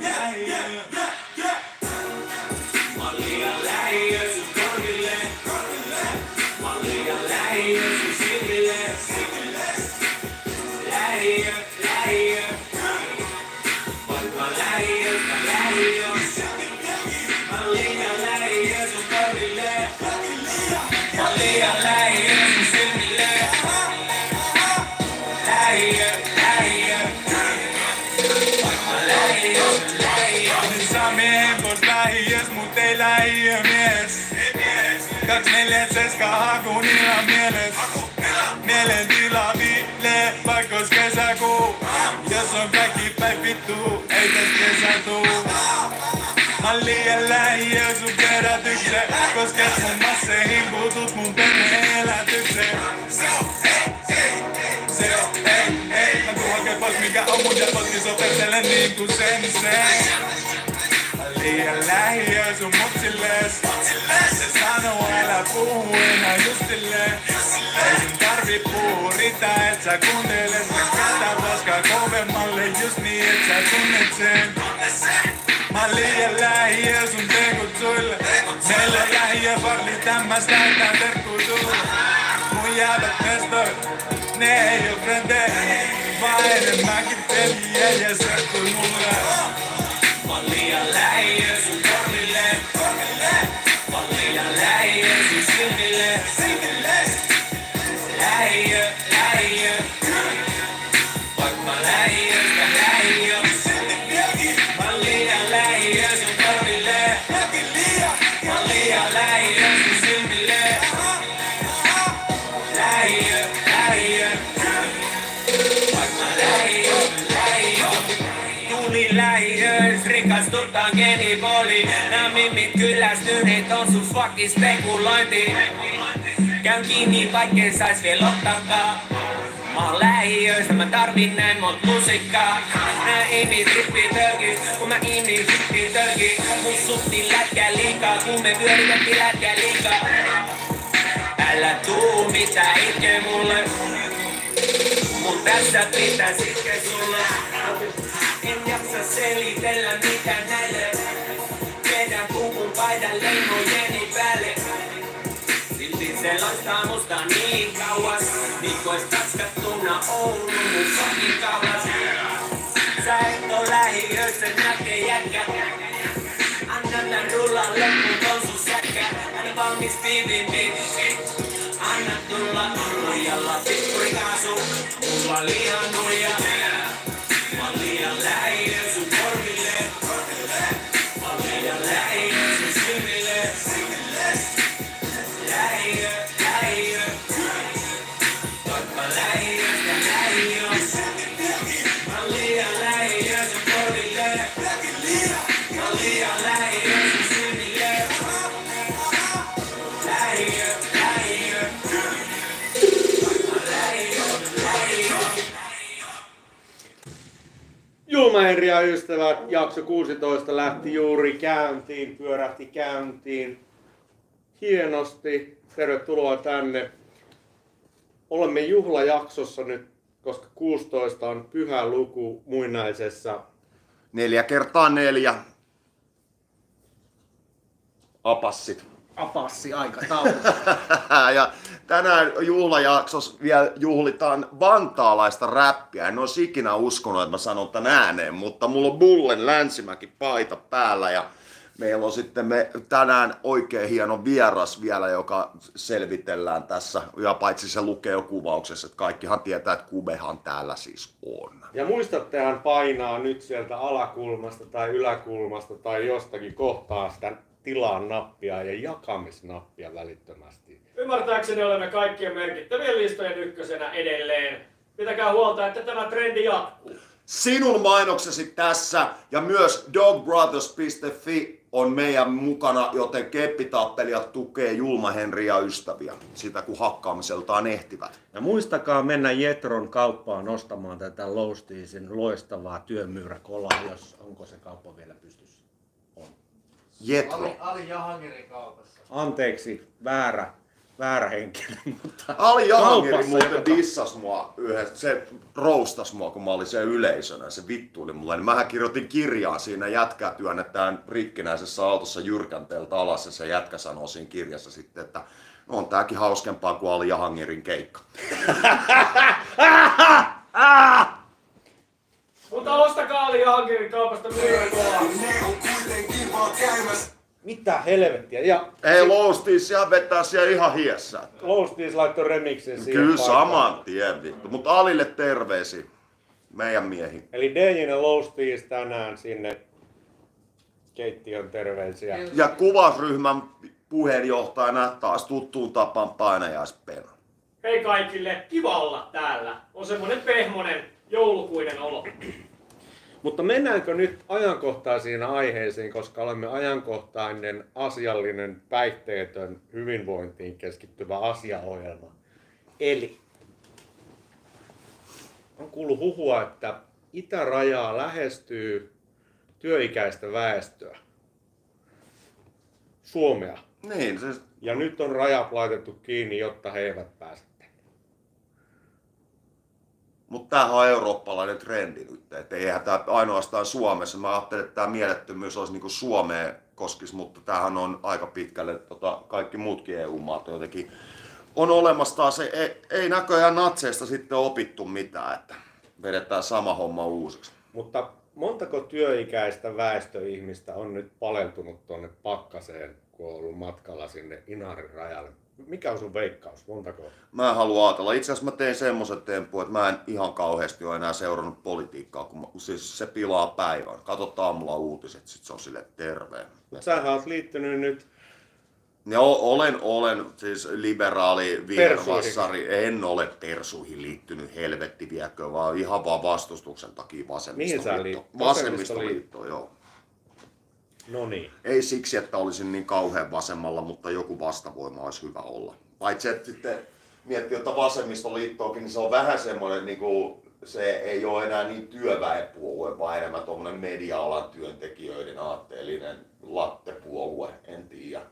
Mä 247 haku niillä mieles. Mielen tila viilee, vaikka kesäkuu. Jos on kaikki päin vittu, ei täs kesä tuu. Mä liian lähiö sun kerätykseen. Kosket mun masseihin, puutut mun perheen elätykseen. Se on ei, ei. Mä tuun hakee pois mikä on mun ja potkis opettele niin kuin sen sen. Justille. Ei sun tarvi puhua, riitä et sä kuuntelet Mä kääntän roskaa kovemmalle just niin et sä tunnet sen. Mä oon liian lähiö sun tekutsuille Meillä on lähiö varli tämmäs näyttää terkkuu sulle Mun jäävät mestoit, ne ei oo frendejä. Vaan enemmänkin peliä ja serkkui mulle Mä oon liian lähiö sun korville. Mä oon lähiöis, rikastutaan genipooli. Nää mimmit kyllästyneet on sun fucking spekulointi. Käyn kiinni vaikkei sais vielä ottaakaan. Mä oon lähiöistä, mä tarvin näin mont lusikkaa. Nää imit rippi tölkis, kun mä imin rippi tölki Mun suhti lätkää liikaa, kun me pyöritettiin lätkää liikaa. Älä tuu mitä itke mulle. Mun tässä pitäis itke sulle En jaksa selitellä mitä näille Vedän puvun paidan leimojeni päälle. Silti se loistaa musta niin kauas Niin kuin ois katskattuna Oulun mun fucking kauas. Sä et oo lähiössä näkee Anna tän rullan loppuun ton sun säkkä. Aina valmis piivin bitch Anna tulla nuijalla tippuri kaasu. Mulla liian nuija Mä oon Julma Henri ja ystävät, jakso 16 lähti juuri käyntiin, pyörähti käyntiin. Hienosti, tervetuloa tänne. Olemme juhlajaksossa nyt, koska 16 on pyhä luku muinaisessa. Neljä kertaa neljä. Apassit. Apassi aikataulu. ja tänään juhlajaksossa vielä juhlitaan vantaalaista räppiä. En olisi ikinä uskonut, että mä sanon tämän ääneen, mutta mulla on Bullen länsimäki paita päällä ja meillä on sitten me tänään oikein hieno vieras vielä, joka selvitellään tässä. Ja paitsi se lukee jo kuvauksessa, että kaikkihan tietää, että Kubehan täällä siis on. Ja muistattehan painaa nyt sieltä alakulmasta tai yläkulmasta tai jostakin kohtaa sitä tilaan nappia ja jakamisnappia välittömästi. Ymmärtääkseni olemme kaikkien merkittävien listojen ykkösenä edelleen. Pitäkää huolta, että tämä trendi jatkuu. Sinun mainoksesi tässä ja myös dogbrothers.fi on meidän mukana, joten keppitappelijat tukee Julma Henri ja ystäviä sitä kun hakkaamiseltaan ehtivät. Ja muistakaa mennä Jetron kauppaan ostamaan tätä Lowsteesin loistavaa työmyyräkolaa, jos onko se kauppa vielä pystyssä. Jetro. Ali, Ali Jahangirin kaupassa. Anteeksi, väärä. väärä henkilö, mutta Ali Jahangiri muuten dissas mua yhdessä, se roustas mua, kun mä olin siellä yleisönä, se vittuili mulle. Niin mähän kirjoitin kirjaa siinä, jätkää työnnetään rikkinäisessä autossa jyrkänteeltä alas, ja se jätkä sanoo siinä kirjassa sitten, että no on tääkin hauskempaa kuin Ali Jahangirin keikka. Mutta ostakaa Ali Jahankirin kaupasta myyräkoa. mitä helvettiä. Ja Ei Loustis siellä vetää siellä ihan hiessä. Loustis laittoi remixin siihen Kyllä paikkaan. saman tien vittu. Mutta Alille terveisi meidän miehi. Eli DJ ja Loustis tänään sinne keittiön terveisiä. Ja kuvausryhmän puheenjohtajana taas tuttuun tapaan painajaispena. Hei kaikille, kiva olla täällä. On semmonen pehmonen joulukuinen olo. Mutta mennäänkö nyt ajankohtaisiin aiheisiin, koska olemme ajankohtainen, asiallinen, päihteetön, hyvinvointiin keskittyvä asiaohjelma. Eli on kuullut huhua, että itärajaa lähestyy työikäistä väestöä. Suomea. Niin, se, Ja nyt on rajat laitettu kiinni, jotta he eivät pääse. Mutta tämähän on eurooppalainen trendi nyt. Et eihän tämä ainoastaan Suomessa. Mä ajattelin, että tämä mielettömyys olisi niin Suomeen koskisi, mutta tämähän on aika pitkälle tota, kaikki muutkin EU-maat jotenkin on olemassa taas. Ei, ei näköjään natseista sitten opittu mitään, että vedetään sama homma uusiksi. Mutta montako työikäistä väestöihmistä on nyt paleltunut tuonne pakkaseen, kun on ollut matkalla sinne Inarin rajalle? Mikä on sun veikkaus? Montako? Mä en halua ajatella. Itse asiassa mä tein semmoisen tempun, että mä en ihan kauheasti ole enää seurannut politiikkaa, kun mä, siis se pilaa päivän. Katsot aamulla uutiset, sit se on sille terve. Sähän oot liittynyt nyt, Ja o- olen, olen siis liberaali vihervassari. En ole persuihin liittynyt helvetti viekö, vaan ihan vaan vastustuksen takia vasemmistoliitto. Mihin sä liit- Vasemmistoliitto, joo. No niin, Ei siksi, että olisin niin kauhean vasemmalla, mutta joku vastavoima olisi hyvä olla. Paitsi että sitten miettii, että vasemmistoliittoakin, niin se on vähän semmoinen, niin kuin, se ei ole enää niin työväenpuolue, vaan enemmän tuommoinen media-alan työntekijöiden aatteellinen lattepuolue, en tiedä.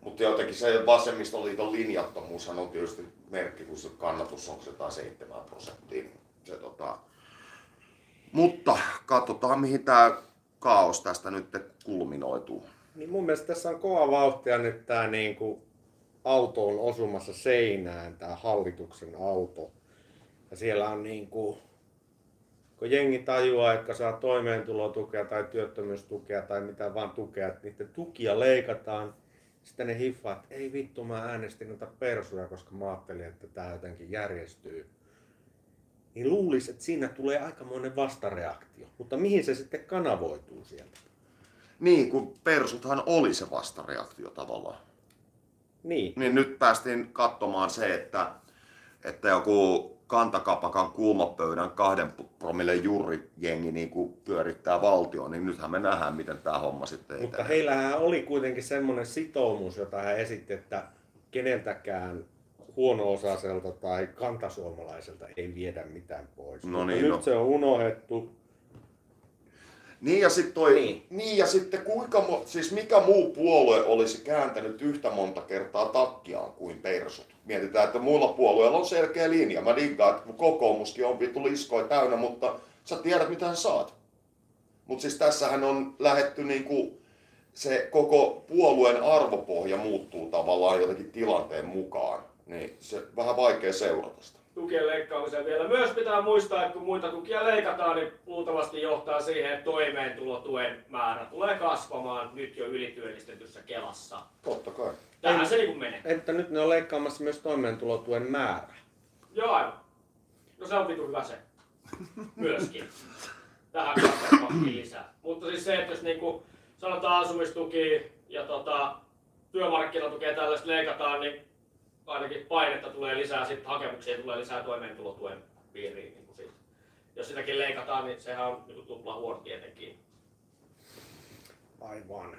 Mutta jotenkin se vasemmistoliiton linjattomuushan on tietysti merkki, kun se kannatus on 107 prosenttia. niin Se, tota... Mutta katsotaan, mihin tämä kaos tästä nyt kulminoituu. niin mun mielestä tässä on kova vauhtia nyt tää niinku auto on osumassa seinään, tää hallituksen auto. Ja siellä on niinku, kun jengi tajuaa, että saa toimeentulotukea tai työttömyystukea tai mitä vaan tukea, että niiden tukia leikataan. Sitten ne hiffaat, että ei vittu mä äänestin noita persuja, koska mä ajattelin, että tää jotenkin järjestyy. Niin luulisi, että siinä tulee aikamoinen vastareaktio. Mutta mihin se sitten kanavoituu sieltä? Niin, kun persuthan oli se vastareaktio tavallaan. Niin. Niin nyt päästiin katsomaan se, että, että joku kantakapakan kuumapöydän kahden promille jurrijengi niin kuin pyörittää valtioon, niin nythän me nähdään, miten tämä homma sitten Mutta etenee. heillähän oli kuitenkin semmoinen sitoumus, jota hän esitti, että keneltäkään huono-osaiselta tai kantasuomalaiselta ei viedä mitään pois. No Mutta niin, nyt no. se on unohdettu. Niin ja sitten toi, Niin. niin. ja sitten kuinka, siis mikä muu puolue olisi kääntänyt yhtä monta kertaa takkiaan kuin persut? Mietitään, että muilla puolueilla on selkeä linja. Mä diggaan, että kokoomuskin on vittu liskoja täynnä, mutta sä tiedät mitä sä saat. Mutta siis tässähän on lähetty niinku, se koko puolueen arvopohja muuttuu tavallaan jotenkin tilanteen mukaan. Niin se vähän vaikea seurata sitä. Tukien leikkaamiseen vielä. Myös pitää muistaa, että kun muita tukia leikataan, niin luultavasti johtaa siihen, että toimeentulotuen määrä tulee kasvamaan nyt jo ylityöllistetyssä Kelassa. Totta kai. Tähän se niin menee. Että nyt ne on leikkaamassa myös toimeentulotuen määrää. Joo, aivan. No se on vitu hyvä se. Myöskin. Tähän pakkiin lisää. Mutta siis se, että jos niinku sanotaan asumistuki ja tota, työmarkkinatukea tällaista leikataan, niin ainakin painetta tulee lisää, sitten hakemuksia tulee lisää toimeentulotuen piiriin. Niin kuin siitä. Jos sitäkin leikataan, niin sehän on niin tupla huono tietenkin. Aivan.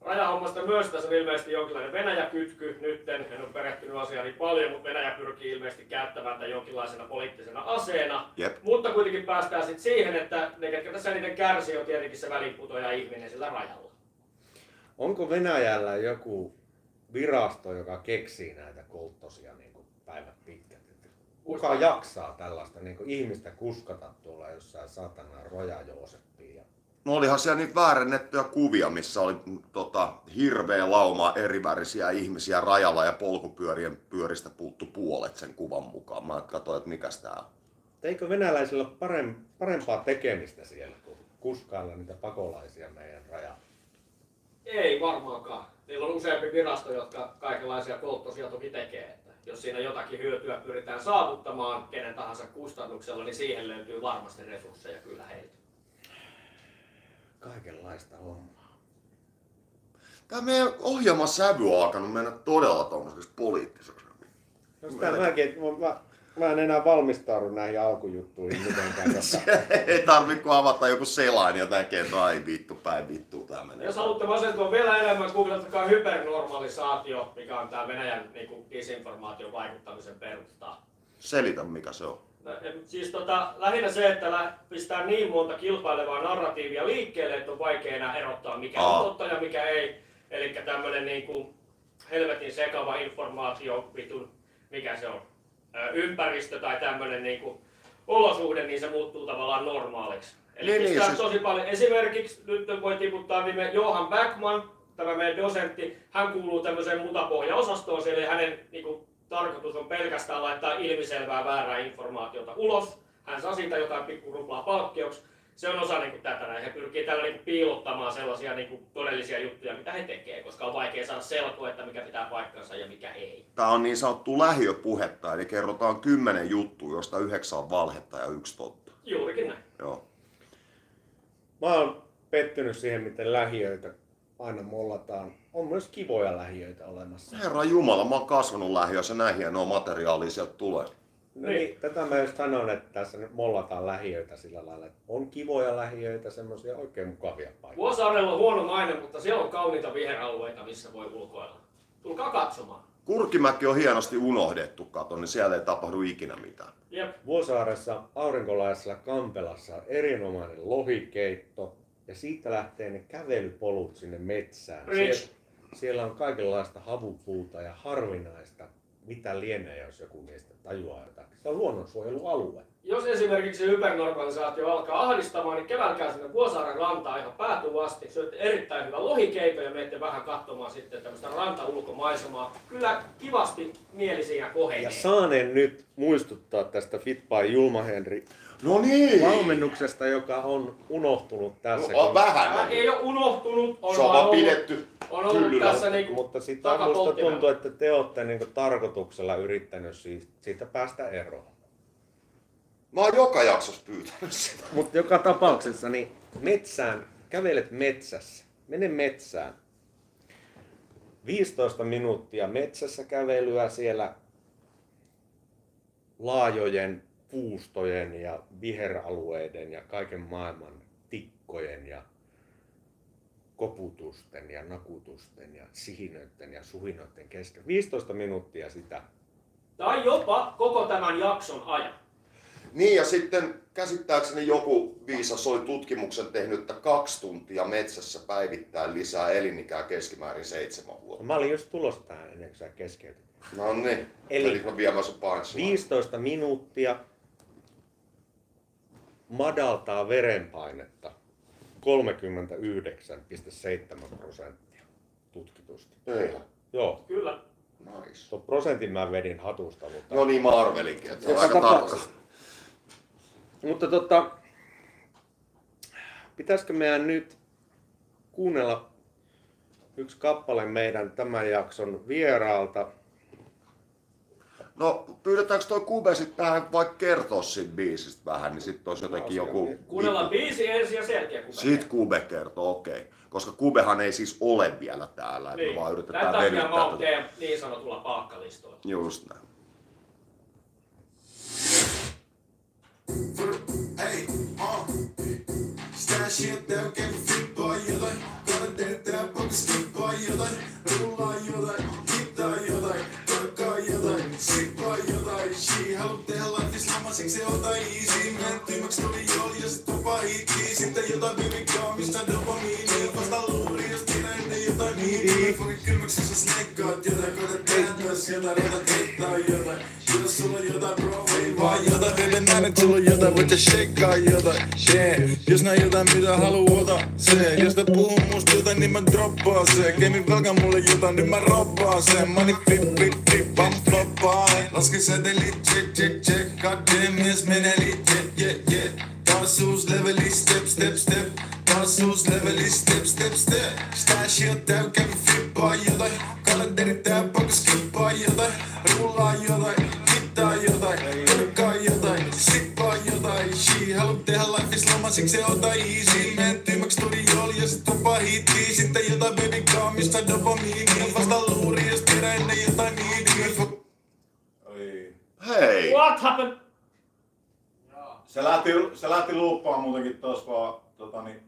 Rajahommasta myös tässä on ilmeisesti jonkinlainen Venäjä-kytky. Nyt en ole perehtynyt asiaan niin paljon, mutta Venäjä pyrkii ilmeisesti käyttämään tätä jonkinlaisena poliittisena aseena. Jep. Mutta kuitenkin päästään sitten siihen, että ne, ketkä tässä eniten kärsii, on tietenkin se väliinputoja ihminen sillä rajalla. Onko Venäjällä joku virasto, joka keksii näitä kolttosia niin kuin päivät pitkät. Että Kuka jaksaa tällaista niin kuin ihmistä kuskata tuolla jossain satana roja Jooseppiin ja No olihan siellä niitä väärennettyjä kuvia, missä oli mm, tota, hirveä lauma erivärisiä ihmisiä rajalla ja polkupyörien pyöristä puuttu puolet sen kuvan mukaan. Mä katsoin, että mikäs tää on. Eikö venäläisillä ole parem- parempaa tekemistä siellä kuin kuskailla niitä pakolaisia meidän rajalle? Ei varmaankaan. Niillä on useampi virasto, jotka kaikenlaisia toki tekee. Että jos siinä jotakin hyötyä pyritään saavuttamaan kenen tahansa kustannuksella, niin siihen löytyy varmasti resursseja kyllä heiltä. Kaikenlaista hommaa. Tää meidän ohjelman sävy on alkanut mennä todella tommoseksi poliittiseksi. No sitä mäkin, mä, mä, en enää valmistaudu näihin alkujuttuihin mitenkään, koska Ei tarvi kun avata joku selain ja näkee, että ai vittu, päin vittu tää menee. Jos haluatte masentua vielä enemmän, googlattakaa hypernormalisaatio, mikä on tämä Venäjän niin kuin, disinformaation vaikuttamisen perusta. Selitä mikä se on. No, Siis tota, lähinnä se, että lä- pistää niin monta kilpailevaa narratiivia liikkeelle, että on vaikea enää erottaa mikä Aa. on totta ja mikä ei. Eli tämmönen niinku helvetin sekava informaatio, vitun, mikä se on, ympäristö tai tämmönen niinku olosuhde, niin se muuttuu tavallaan normaaliksi. Eli Niin, niin, niin, niin, siis- tosi paljon. Esimerkiksi nyt voi tiputtaa nimen Johan Backman, tämä meidän dosentti, hän kuuluu tämmöiseen mutapohjaosastoon, siellä ei hänen niinku, tarkoitus on pelkästään laittaa ilmiselvää väärää informaatiota ulos. Hän saa siitä jotain pikku ruplaa palkkioksi. Se on osa niinku, tätä näin. He pyrkii tällä niinku, piilottamaan sellaisia niinku, todellisia juttuja, mitä he tekee, koska on vaikea saada selkoa, että mikä pitää paikkansa ja mikä ei. Tää on niin sanottu lähiöpuhetta, eli kerrotaan kymmenen juttua, josta yhdeksän on valhetta ja yksi totta. Juurikin näin. Joo. mä oon pettynyt siihen, miten lähiöitä aina mollataan. On myös kivoja lähiöitä olemassa. Herra Jumala, mä oon kasvanut lähiössä, näin hienoa materiaalia sieltä tulee. No niin, tätä mä just sanon, että tässä nyt mollataan lähiöitä sillä lailla, että on kivoja lähiöitä, semmoisia oikein mukavia paikkoja. Vuosaarella on huono maine, mutta siellä on kauniita viheralueita, missä voi ulkoilla. Tulkaa katsomaan. Kurkimäki on hienosti unohdettu, kato, niin siellä ei tapahdu ikinä mitään. Jep. Vuosaaressa aurinkolaisella Kampelassa on erinomainen lohikeitto ja siitä lähtee ne kävelypolut sinne metsään. Rich. Siellä, siellä on kaikenlaista havupuuta ja harvinaista, mitä lienee, jos joku niistä tajuaa jotakin. Se on luonnonsuojelualue. Jos esimerkiksi hypernormalisaatio alkaa ahdistamaan, niin kevätkää sinne Vuosaaren rantaan ihan päätyyn asti. Syötte erittäin hyvä lohikeito ja menette vähän katsomaan sitten tämmöistä rantaulkomaisemaa. Kyllä kivasti mieli siinä kohenee. Ja saanen nyt muistuttaa tästä Fit by Julma Henry No niin! valmennuksesta, joka on unohtunut tässä. No, kun- vähän Tämä on. ei ole unohtunut, on, Se on vaan ollut, pidetty on ollut hyllyllä. tässä niinku Mutta sitä musta takapolttimella. tuntuu, että te olette niinku tarkoituksella yrittänyt siitä, siitä päästä eroon. Mä oon joka jaksossa pyytänyt sitä. Mutta joka tapauksessa niin metsään, kävelet metsässä, mene metsään. 15 minuuttia metsässä kävelyä siellä laajojen puustojen ja viheralueiden ja kaiken maailman tikkojen ja koputusten ja nakutusten ja sihinöiden ja suhinoiden kesken. 15 minuuttia sitä. Tai jopa koko tämän jakson ajan. Niin ja sitten käsittääkseni joku viisas oli tutkimuksen tehnyt, että kaksi tuntia metsässä päivittäin lisää elinikää keskimäärin seitsemän vuotta. Mä olin just tulossa tähän ennen kuin sä keskeytit. No niin, Eli- eli mä viemään sun punchline. 15 minuuttia madaltaa verenpainetta 39,7 prosenttia tutkitusti. Eihän. Joo, Kyllä. Nice. tuon prosentin mä vedin hatusta, mutta, No niin, mä arvelinkin, että se on aika tarkka. mutta tota, pitäisikö meidän nyt kuunnella yksi kappale meidän tämän jakson vieraalta. No pyydetäänkö toi Kube sitten tähän vaikka kertoa siitä biisistä vähän, niin sitten olisi jotenkin joku... Kuunnellaan biisi ensin ja sen jälkeen kuka Sit Kube kertoo, okei. Okay. Koska Kubehan ei siis ole vielä täällä, että me vaan yritetään takia mä venyttää tätä. teidän niin sanotulla palkkalistoilla. Just näin. Hey, uh, stash shit tää on käynyt flippaa jotain. Kannattelee tää pokas skippaa jotain. Rullaa jotain, hittaa se ota easy. Menen tyhmäks tuli jooli ja sit tupa hitkii Sitten jotain mimikkaa mistä dopamiini Vasta luuri jos tiedä ennen jotain niitii niin. Fucking kylmäks jos sä snekkaat jotain. Koita kääntää sieltä reitä teittää jotain. Kiitos sulla jotain vaan jotain. Baby, näen, et sulla voit sä shakeaa jotain. Yeah. Jos näin jotain, mitä haluu, ota se. Jos te puhuu musta jotain, niin mä droppaan se. Gamein velka mulle jotain, niin mä robbaan sen. Money flip, flip, flip, I'm floppaan. Laske sätelit, check, check, check. God damn, yes, menee legit, yeah, yeah. Taas uus leveli, step, step, step. Taas leveli, step, step, step. Stashia täy, kävi flippaa jotain. Kalenteri tää, pakko skippaa jotain. Rullaa jotain, She haluat tehdä life is loma, siksi se ota easy. Menen tyhmäks studioon ja sit tuppaa hittiin. Sitten jotain baby kaamista dopamiinia. Vasta luuri, jos tiedä ennen jotain niidiä. Oi. Hei! What happened? Se lähti, se lähti luuppaan muutenkin tuossa vaan tota, niin,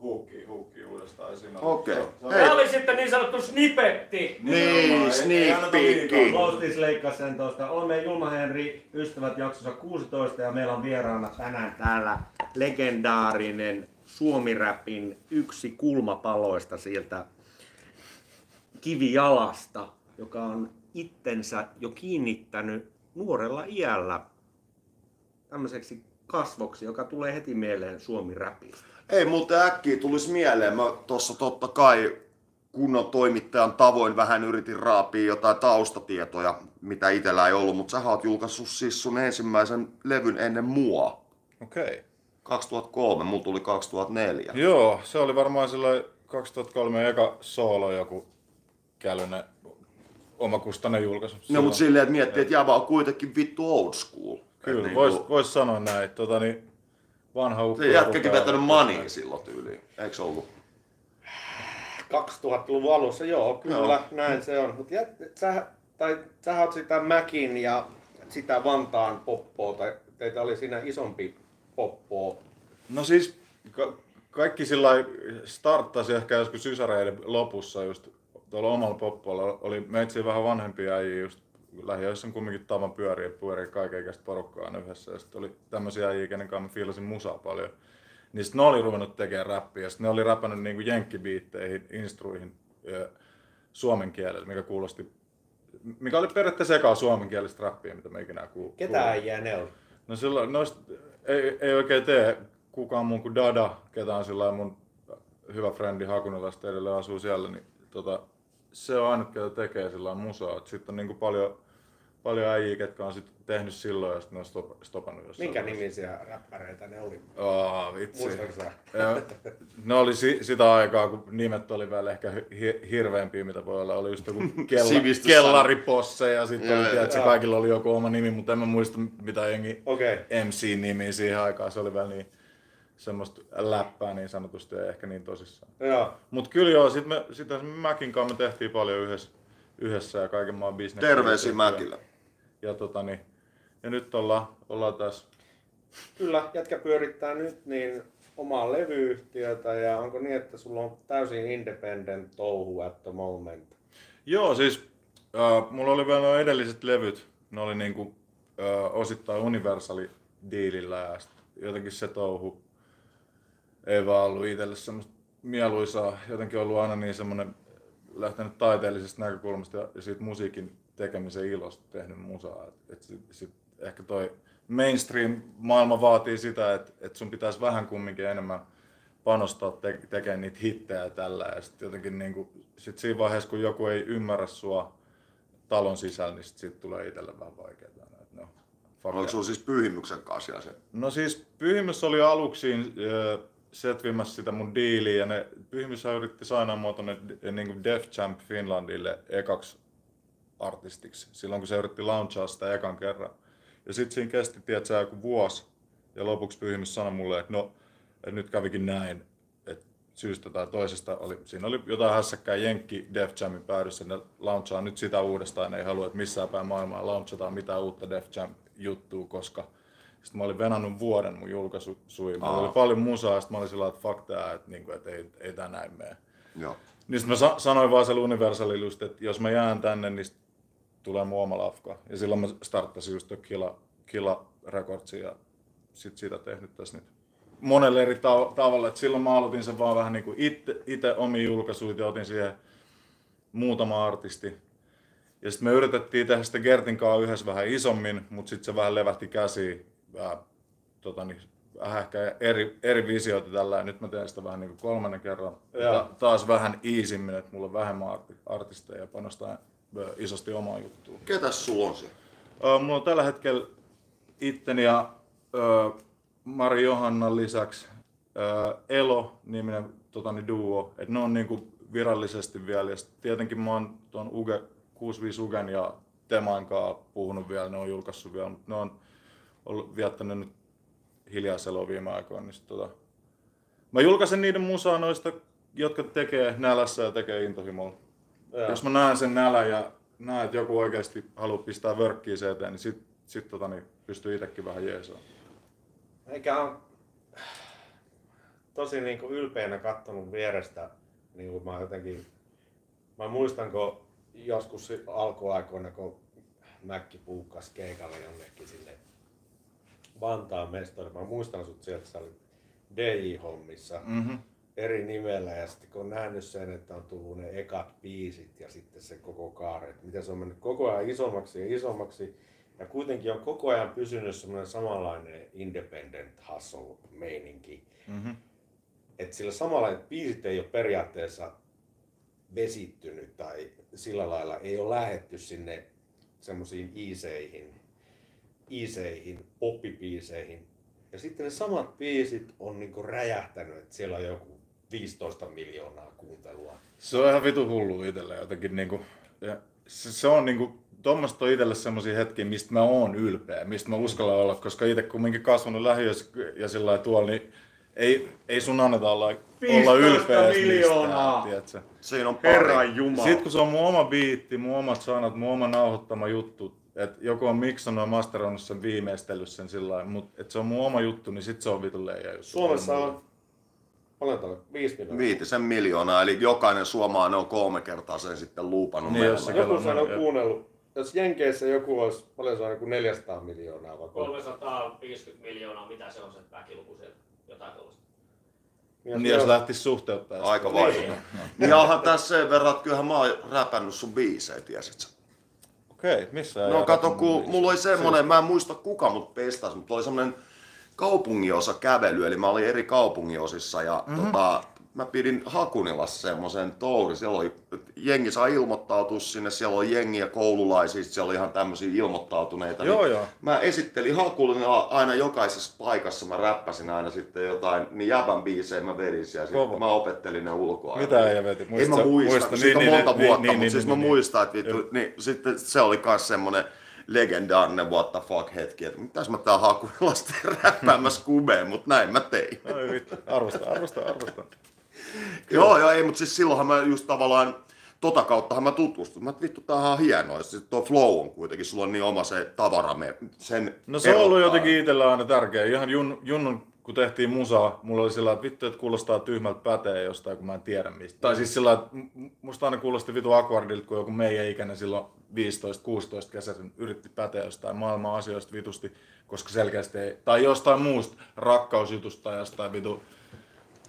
huukki, huukki uudestaan. on- Okei. Hei. Tämä oli sitten niin sanottu snippetti. Niin, peekki. liikaa. Clostis leikkasi sen tuosta. Olemme Julma Henri, ystävät jaksossa 16 ja meillä on vieraana tänään täällä legendaarinen Suomiräpin yksi kulmapaloista sieltä kivijalasta, joka on itsensä jo kiinnittänyt nuorella iällä tämmöiseksi kasvoksi, joka tulee heti mieleen Suomi-räpistä. Ei muuten äkkiä tulisi mieleen. Mä tossa totta kai kunnon toimittajan tavoin vähän yritin raapia jotain taustatietoja, mitä itellä ei ollut, mutta sä oot julkaissut siis sun ensimmäisen levyn ennen mua. Okei. 2003, mulla tuli 2004. Joo, se oli varmaan silloin 2003 eka soolo joku kälynen omakustainen julkaisu. No mutta silleen, että miettii, että Java on kuitenkin vittu old school. Kyllä, Et niinku- vois, vois sanoa näin. Tota, niin, vanha ukko. Se jätkäkin vetänyt mania silloin tyyliin, eikö ollut? 2000-luvun alussa, joo, kyllä, Joo. joo. näin se on. Mutta sä, tai, sä oot sitä Mäkin ja sitä Vantaan poppoa, tai teitä oli siinä isompi poppoa. No siis ka- kaikki sillä lailla starttasi ehkä joskus sysäreiden lopussa just tuolla omalla poppoilla. Oli meitsi vähän vanhempia äijiä just lähiöissä on kumminkin tavan pyöriä, pyörii kaikenikäistä porukkaa aina yhdessä. Ja sitten oli tämmöisiä äijiä, kenen kanssa mä fiilasin musaa paljon. Niin sit ne oli ruvennut tekemään räppiä ja sit ne oli räpännyt niinku jenkkibiitteihin, instruihin ö, suomen kielellä, mikä kuulosti mikä oli periaatteessa ekaa suomenkielistä räppiä, mitä me ikinä kuullut. Ketä äijää ne oli? No silloin noista ei, ei oikein tee kukaan muu kuin Dada, ketä on sillä mun hyvä frendi Hakunilasta edelleen asuu siellä, niin tota, se on ainut, ketä tekee sillä musaa. Sitten on niinku paljon, paljon äijiä, ketkä on sit tehnyt silloin ja sitten ne on stop, stopannut jossain Minkä vaiheessa. nimisiä räppäreitä ne oli? Oh, vitsi. Joo. Ne oli si- sitä aikaa, kun nimet oli vielä ehkä hi- hirveämpiä, mitä voi olla. Oli just joku kella- kellariposse ja sitten oli, tiedätkö, kaikilla oli joku oma nimi, mutta en mä muista mitä jengi. Okay. MC-nimiä siihen aikaan. Se oli vielä niin semmoista läppää niin sanotusti ja ehkä niin tosissaan. Joo. Mut kyllä joo, sit me, sitä Mäkin kanssa me tehtiin paljon yhdessä, yhdessä ja kaiken maan bisneksiä. Terveisiä Mäkillä. Ja, tota, niin, ja nyt ollaan, ollaan tässä. Kyllä, jätkä pyörittää nyt niin omaa levyyhtiötä ja onko niin, että sulla on täysin independent touhu at the moment? Joo, siis äh, mulla oli vielä nuo edelliset levyt. Ne oli niinku äh, osittain Universali diilillä ja sit jotenkin se touhu ei vaan ollut itselle semmoista mieluisaa. Jotenkin ollut aina niin semmoinen lähtenyt taiteellisesta näkökulmasta ja, siitä musiikin tekemisen ilosta tehnyt musaa. Et, et sit, sit ehkä toi mainstream-maailma vaatii sitä, että et sun pitäisi vähän kumminkin enemmän panostaa te- tekemään niitä hittejä tällä. Ja sitten jotenkin niinku, sit siinä vaiheessa, kun joku ei ymmärrä sua talon sisällä, niin sit siitä tulee itselle vähän vaikeaa. No, Oliko sulla siis pyhimyksen kanssa se? No siis Pyhimys oli aluksi äh, setvimässä sitä mun diiliä ja ne Pyhimys yritti äh, niin Def Champ Finlandille ekaksi artistiksi, silloin kun se yritti launchaa sitä ekan kerran. Ja sitten siinä kesti, tiedätkö, joku vuosi ja lopuksi Pyhimys sanoi mulle, että no, että nyt kävikin näin, että syystä tai toisesta oli, siinä oli jotain hässäkkää Jenkki Def Jamin päädyssä, ne launchaa nyt sitä uudestaan, ne ei halua, että missään päin maailmaa launchataan mitään uutta Def Jam juttua, koska sitten mä olin venannut vuoden mun julkaisuihin. Mulla oli paljon musaa, ja sitten mä olin sillä että fuck tää, että, niinku, että ei, ei tää näin mene. Joo. Niin sit mä sa- sanoin vaan sille Universalille just, että jos mä jään tänne, niin tulee mun oma lafka. Ja silloin mä starttasin just toi Killa, Killa Recordsin ja sit sitä tehnyt tässä nyt monelle eri tav- tavalla. Et silloin mä aloitin sen vaan vähän niinku itse, itse omiin julkaisuja ja otin siihen muutama artisti. Ja sitten me yritettiin tehdä sitä Gertin kanssa yhdessä vähän isommin, mutta sitten se vähän levähti käsiin. Vähän, tota, niin, vähän ehkä eri, eri visioita tällä ja nyt mä teen sitä vähän niin kuin kolmannen kerran. Ta, taas vähän iisimmin, että mulla on vähemmän arti- artisteja ja panostaa isosti omaan juttuun. Ketäs sulla on siellä? Ö, mulla on tällä hetkellä itteni ja Mari Johannan lisäksi Elo-niminen tota, niin duo. Et ne on niinku virallisesti vielä. Ja tietenkin mä oon tuon Uge, 65 Ugen ja Teman kanssa puhunut vielä, ne on julkaissut vielä, mutta ne on ollut, viettänyt nyt viime aikoina. Niin sit, tota, mä julkaisen niiden musaa noista, jotka tekee nälässä ja tekee intohimolla. Joo. Jos mä näen sen nälän ja näen, että joku oikeasti haluaa pistää vörkkiä se eteen, niin sit, sit tota, niin pystyy itsekin vähän jeesaan. Eikä on tosi niin kuin ylpeänä kattonut vierestä, niin kuin mä jotenkin, mä muistan kun joskus alkuaikoina, kun Mäkki puukkas keikalle jonnekin sinne Vantaan mestori, mä muistan sut sieltä, sä olit DJ-hommissa Mm-hmm. eri nimellä ja sitten kun on nähnyt sen, että on tullut ne ekat biisit ja sitten se koko kaari, että miten se on mennyt koko ajan isommaksi ja isommaksi ja kuitenkin on koko ajan pysynyt semmoinen samanlainen independent hustle meininki. Mm-hmm. Että sillä samalla, että biisit ei ole periaatteessa vesittynyt tai sillä lailla ei ole lähetty sinne semmoisiin iiseihin, iiseihin, poppibiiseihin. Ja sitten ne samat biisit on niinku räjähtänyt, että siellä on joku 15 miljoonaa kuuntelua. Se on ihan vitu hullu itselle jotenkin niinku, ja se, se on niinku, tuommoista on itselle semmoisia hetkiä, mistä mä oon ylpeä, mistä mä uskallan olla, koska itse kumminkin kasvanut lähiössä ja sillä lailla tuolla, niin ei, ei sun anneta olla, olla 15 ylpeä miljoonaa! mistään? Siinä on. Herran Jumala. Sitten kun se on mun oma biitti, mun omat sanat, mun oma nauhoittama juttu, että joku on miksannut ja masteroinut sen viimeistellyt sen sillä lailla, mutta että se on mun oma juttu, niin sit se on vitun leija juttu. Suomessa on, paljon täällä, 5 miljoonaa. Viitisen miljoonaa, eli jokainen suomalainen on kolme kertaa sen sitten luupannut Niin, jos se- Joku sanoo on, kuunnellut, jos Jenkeissä joku olisi, paljon se on, joku 400 miljoonaa vai kolme? 350 miljoonaa, mitä se on se väkiluku siellä? Jotain tällaista. Niin, Niin jos lähtisi suhteuttaa. Aika vaikea. Niin onhan tässä sen verran, että kyllähän mä oon räpännyt sun biisejä, tiesit sä? Okei, missä? No kato, kun mulla oli semmonen, mä en muista kuka mut pestas, mutta oli semmonen kaupunginosa kävely, eli mä olin eri kaupunginosissa ja mm-hmm. tota, mä pidin Hakunilassa semmoisen touri. Siellä oli, jengi saa ilmoittautua sinne, siellä oli jengiä koululaisia, siellä oli ihan tämmöisiä ilmoittautuneita. Joo, niin joo. Mä esittelin Hakulilla aina jokaisessa paikassa, mä räppäsin aina sitten jotain, niin jäbän biisejä mä vedin siellä, Kova. sitten mä opettelin ne ulkoa. Mitä ei veti? En Muistat mä muista, muista, muista siitä niin, niin, monta niin, vuotta, niin, mutta niin, siis niin, mä niin. muistan, että vittu, Joo. niin sitten se oli myös semmonen legendaarinen what the fuck hetki, että mitäs mä tää Hakulasta räppäämässä kubeen, mutta näin mä tein. Oi vittu, arvostan, arvostan, arvostan. Joo, joo, ei, mutta siis silloinhan mä just tavallaan, tota kauttahan mä tutustuin. Mä vittu, tää on hienoa. Sitten tuo flow on kuitenkin, sulla on niin oma se tavarame. Sen No se on ollut jotenkin itsellä aina tärkeä. Ihan jun, Junnun, kun tehtiin musaa, mulla oli sillä että vittu, että kuulostaa tyhmältä pätee jostain, kun mä en tiedä mistä. Tai siis sillä että musta aina kuulosti vitu akordilta, kun joku meidän ikäinen silloin 15-16 kesäisen yritti päteä jostain maailman asioista vitusti, koska selkeästi ei, tai jostain muusta rakkausjutusta tai jostain vitu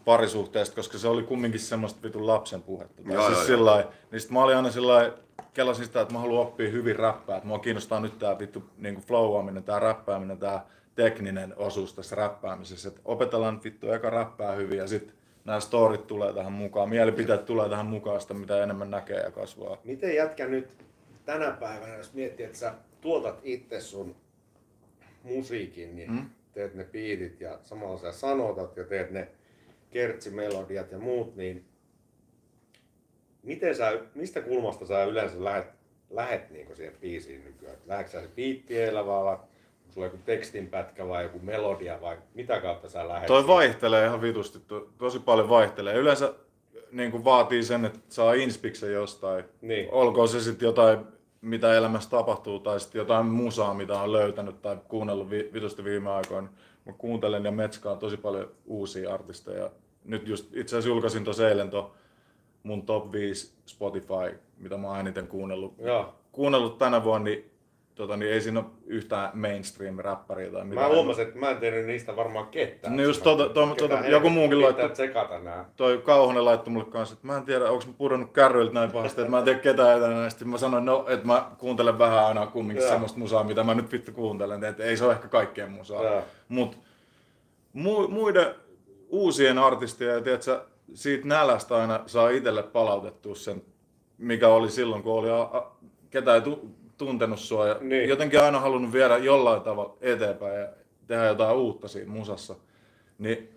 parisuhteesta, koska se oli kumminkin semmoista vitun lapsen puhetta. Tai Joo, siis joo, sillä lailla- niin sit mä olin aina sillä kelasin sitä, että mä haluan oppia hyvin räppää, että mua kiinnostaa nyt tää vittu niin flowaaminen, tää räppääminen, tää tekninen osuus tässä räppäämisessä, että opetellaan nyt vittu eka räppää hyvin ja sitten nämä storit tulee tähän mukaan, mielipiteet tulee tähän mukaan sitä, mitä enemmän näkee ja kasvaa. Miten jätkä nyt tänä päivänä, jos miettii, että sä tuotat itse sun musiikin, niin Mm. teet ne biitit ja samalla sä sanotat ja teet ne kertsimelodiat ja muut, niin miten sä, mistä kulmasta sä yleensä lähet, lähet niin siihen biisiin nykyään? Lähdekö sä se biitti edellä vai onko sulla joku tekstinpätkä vai joku melodia vai mitä kautta sä lähet? Toi vaihtelee ihan vitusti, to, tosi paljon vaihtelee. Yleensä niin kuin vaatii sen, että saa inspiksen jostain. Niin. Olkoon se sitten jotain, mitä elämässä tapahtuu, tai sitten jotain musaa, mitä on löytänyt tai kuunnellut vi, vitusti viime aikoina. Mä kuuntelen ja metskaan tosi paljon uusia artisteja. Nyt just itse asiassa julkaisin tuossa eilen to mun top 5 Spotify, mitä mä oon eniten kuunnellut. Joo. Kuunnellut tänä vuonna, niin tota, niin ei siinä ole yhtään mainstream-räppäriä tai mitään. Mä huomasin, että mä en tiennyt niistä varmaan ketään. No just tota- to- tota- helvetin joku muukin laittoi- tsekata nää. toi Kauhonen laittoi mulle kanssa, että mä en tiedä, onko mä pudonnut kärryiltä näin pahasti, että mä en tiedä ketään etänä. Sitten mä sanoin, no, että mä kuuntelen vähän aina kumminkin Joo. semmoista musaa, mitä mä nyt vittu kuuntelen. Että ei se ole ehkä kaikkien musaa. Joo. Mut mu- muiden uusien artistien, ja tiedätkö, siitä nälästä aina saa itselle palautettua sen, mikä oli silloin, kun oli a- a- ketään ei tu- tuntenut sua. Ja Niin. Jotenkin aina halunnut viedä jollain tavalla eteenpäin ja tehdä jotain uutta siinä musassa. Niin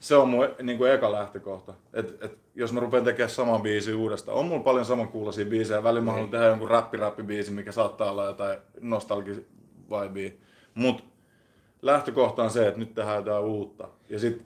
se on mun niin kuin eka lähtökohta. Et, et, jos mä rupean tekemään saman biisin uudestaan, on mulla paljon samankuuloisia biisejä. Välillä mä haluan tehdä jonkun räppi-räppi-biisi, mikä saattaa olla jotain nostalgi vibea. Mut lähtökohta on se, että nyt tehdään jotain uutta. Ja sit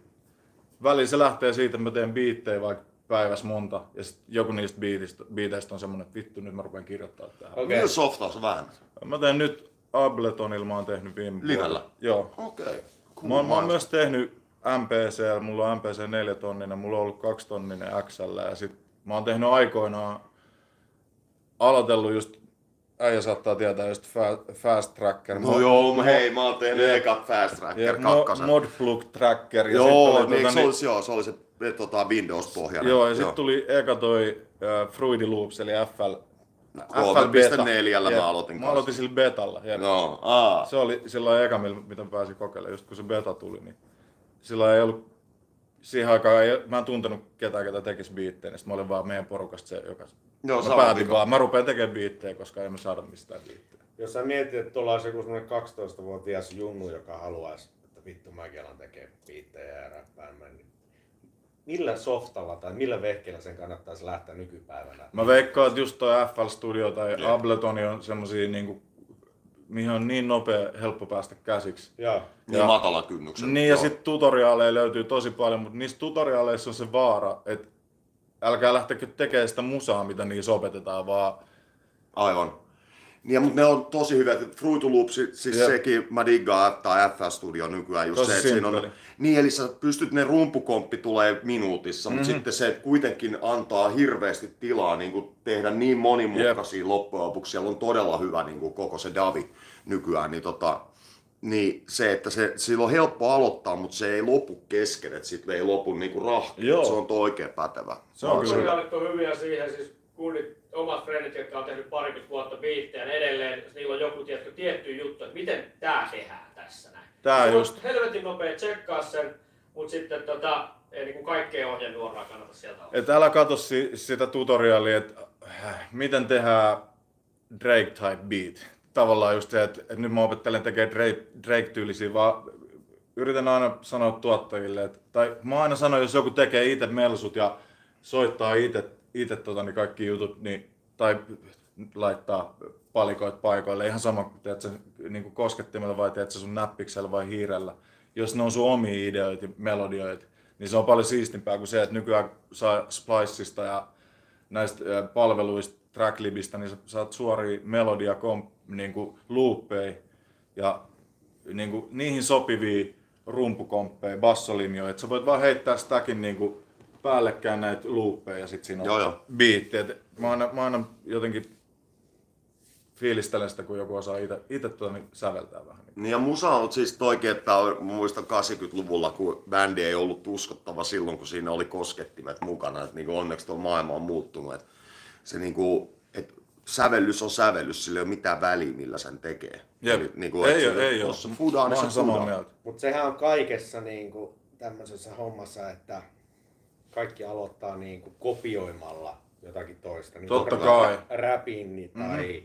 välillä se lähtee siitä, että mä teen biittejä vaikka päivässä monta. Ja sit joku niistä biitistä, biiteistä on semmonen, että vittu nyt mä rupean kirjoittamaan tähän. Okei. Millä softaa sä vähän? Mä teen nyt Abletonilla, mä oon tehnyt viime Livellä? vuonna. Joo. Okei. Okay. Mä, oon- mä oon myös tehnyt MPC, mulla on MPC 4 tonninen, mulla on ollut 2 tonninen XL ja sit mä oon tehnyt aikoinaan, aloitellut just, äijä saattaa tietää just Fa- Fast Tracker. No joo, mä hei, mä oon tehnyt eka Fast ja Tracker mo- kakkosen. Modplug Tracker. Ja Joo, sit oli, niin, tota, se, olisi, joo, se oli se tota, Windows-pohjainen. Joo, ja sitten tuli eka toi uh, Fruity Loops, eli FL. 3.4 mä Jep. aloitin Mä aloitin sillä betalla. jep. No, aa. Se oli silloin eka, millä- mitä mä pääsin kokeilemaan, just kun se beta tuli, niin silloin ei ollut, siihen aikaan ei, mä en tuntenut ketään, ketä tekisi biittejä, niin mä olin vaan meidän porukasta se, joka... Joo, mä päätin vika. vaan, mä rupean tekemään biittejä, koska ei me saada mistään biittejä. Jos sä mietit, että tuolla olisi joku semmoinen 12-vuotias junnu, joka haluaisi, että vittu mäkin alan tekee biittejä ja räppäämään, niin millä softalla tai millä vehkeellä sen kannattaisi lähteä nykypäivänä? Mä veikkaan, että just toi FL Studio tai Jep. Ableton on semmosia niinku, mihin on niin nopea, helppo päästä käsiksi. Joo. Niin Ja- matala kynnyksen. Niin ja sitten tutoriaaleja löytyy tosi paljon, mutta niissä tutoriaaleissa on se vaara, että älkää lähtekö tekemään sitä musaa, mitä niissä opetetaan, vaan Aivan. Niin, mutta ne on tosi hyvät. Fruity Loops, siis Jep. sekin mä diggaan, tai FL Studio nykyään just Tosi se, että siinä on, niin, eli sä pystyt, ne rumpukomppi tulee minuutissa, Mhm. mutta sitten se että kuitenkin antaa hirveästi tilaa niin kuin tehdä niin monimutkaisia loppujen lopuksi. Siellä on todella hyvä niin kuin koko se Davi nykyään, niin tota, niin se, että se, sillä on helppo aloittaa, mutta se ei lopu kesken, että sitten ei lopu niinku rahti. Se on toi oikein pätevä. Se on kyllä. Tutoriaalit on hyviä siihen, siis kunnit, omat frendit, jotka on tehnyt parikymmentä vuotta niin edelleen niillä on joku tietty, tietty juttu, että miten tää tehdään tässä näin. Tää Se on just. helvetin nopea tsekkaa sen, mutta sitten tota, ei niinku kaikkea ohjenuoraa kannata sieltä olla. Et älä katso si- sitä tutoriaalia, että äh, miten tehdään Drake-type beat. Tavallaan just se, että, että nyt mä opettelen tekemään Drake, Drake-tyylisiä, vaan yritän aina sanoa tuottajille, että, tai mä aina sanon, jos joku tekee itse melsut ja soittaa itse, itse tota, niin kaikki jutut, niin, tai laittaa palikoit paikoille, ihan sama, teet sä niin kuin koskettimella vai teet sä sun näppiksellä vai hiirellä. Jos ne on sun omia ideoita melodioita, niin se on paljon siistimpää kuin se, että nykyään saa Splicesta ja näistä palveluista, Tracklibistä, niin sä saat suoria melodia komp, niin kuin ja niin kuin, niihin sopivia rumpukomppeja, bassolinjoja, että sä voit vaan heittää sitäkin niin kuin päällekkäin näitä looppeja ja sit siinä on Joo, joo. biitti. Et Mä aina, mä aina jotenkin fiilistelen sitä, kun joku osaa itse, tuota, niin säveltää vähän. Niin. Ja musa on siis toikin, että muistan 80-luvulla, kun bändi ei ollut uskottava silloin, kun siinä oli koskettimet mukana. Että niin onneksi tuo maailma on muuttunut. Että se niin kuin, että sävellys on sävellys, sillä ei ole mitään väliä, millä sen tekee. Jep. Eli niin kuin, ei, ole, ei ole. niin se samaa mieltä. Mutta sehän on kaikessa niin kuin, tämmöisessä hommassa, että kaikki aloittaa niin kuin, kopioimalla jotakin toista. Niin Totta kai. rä- Räpin tai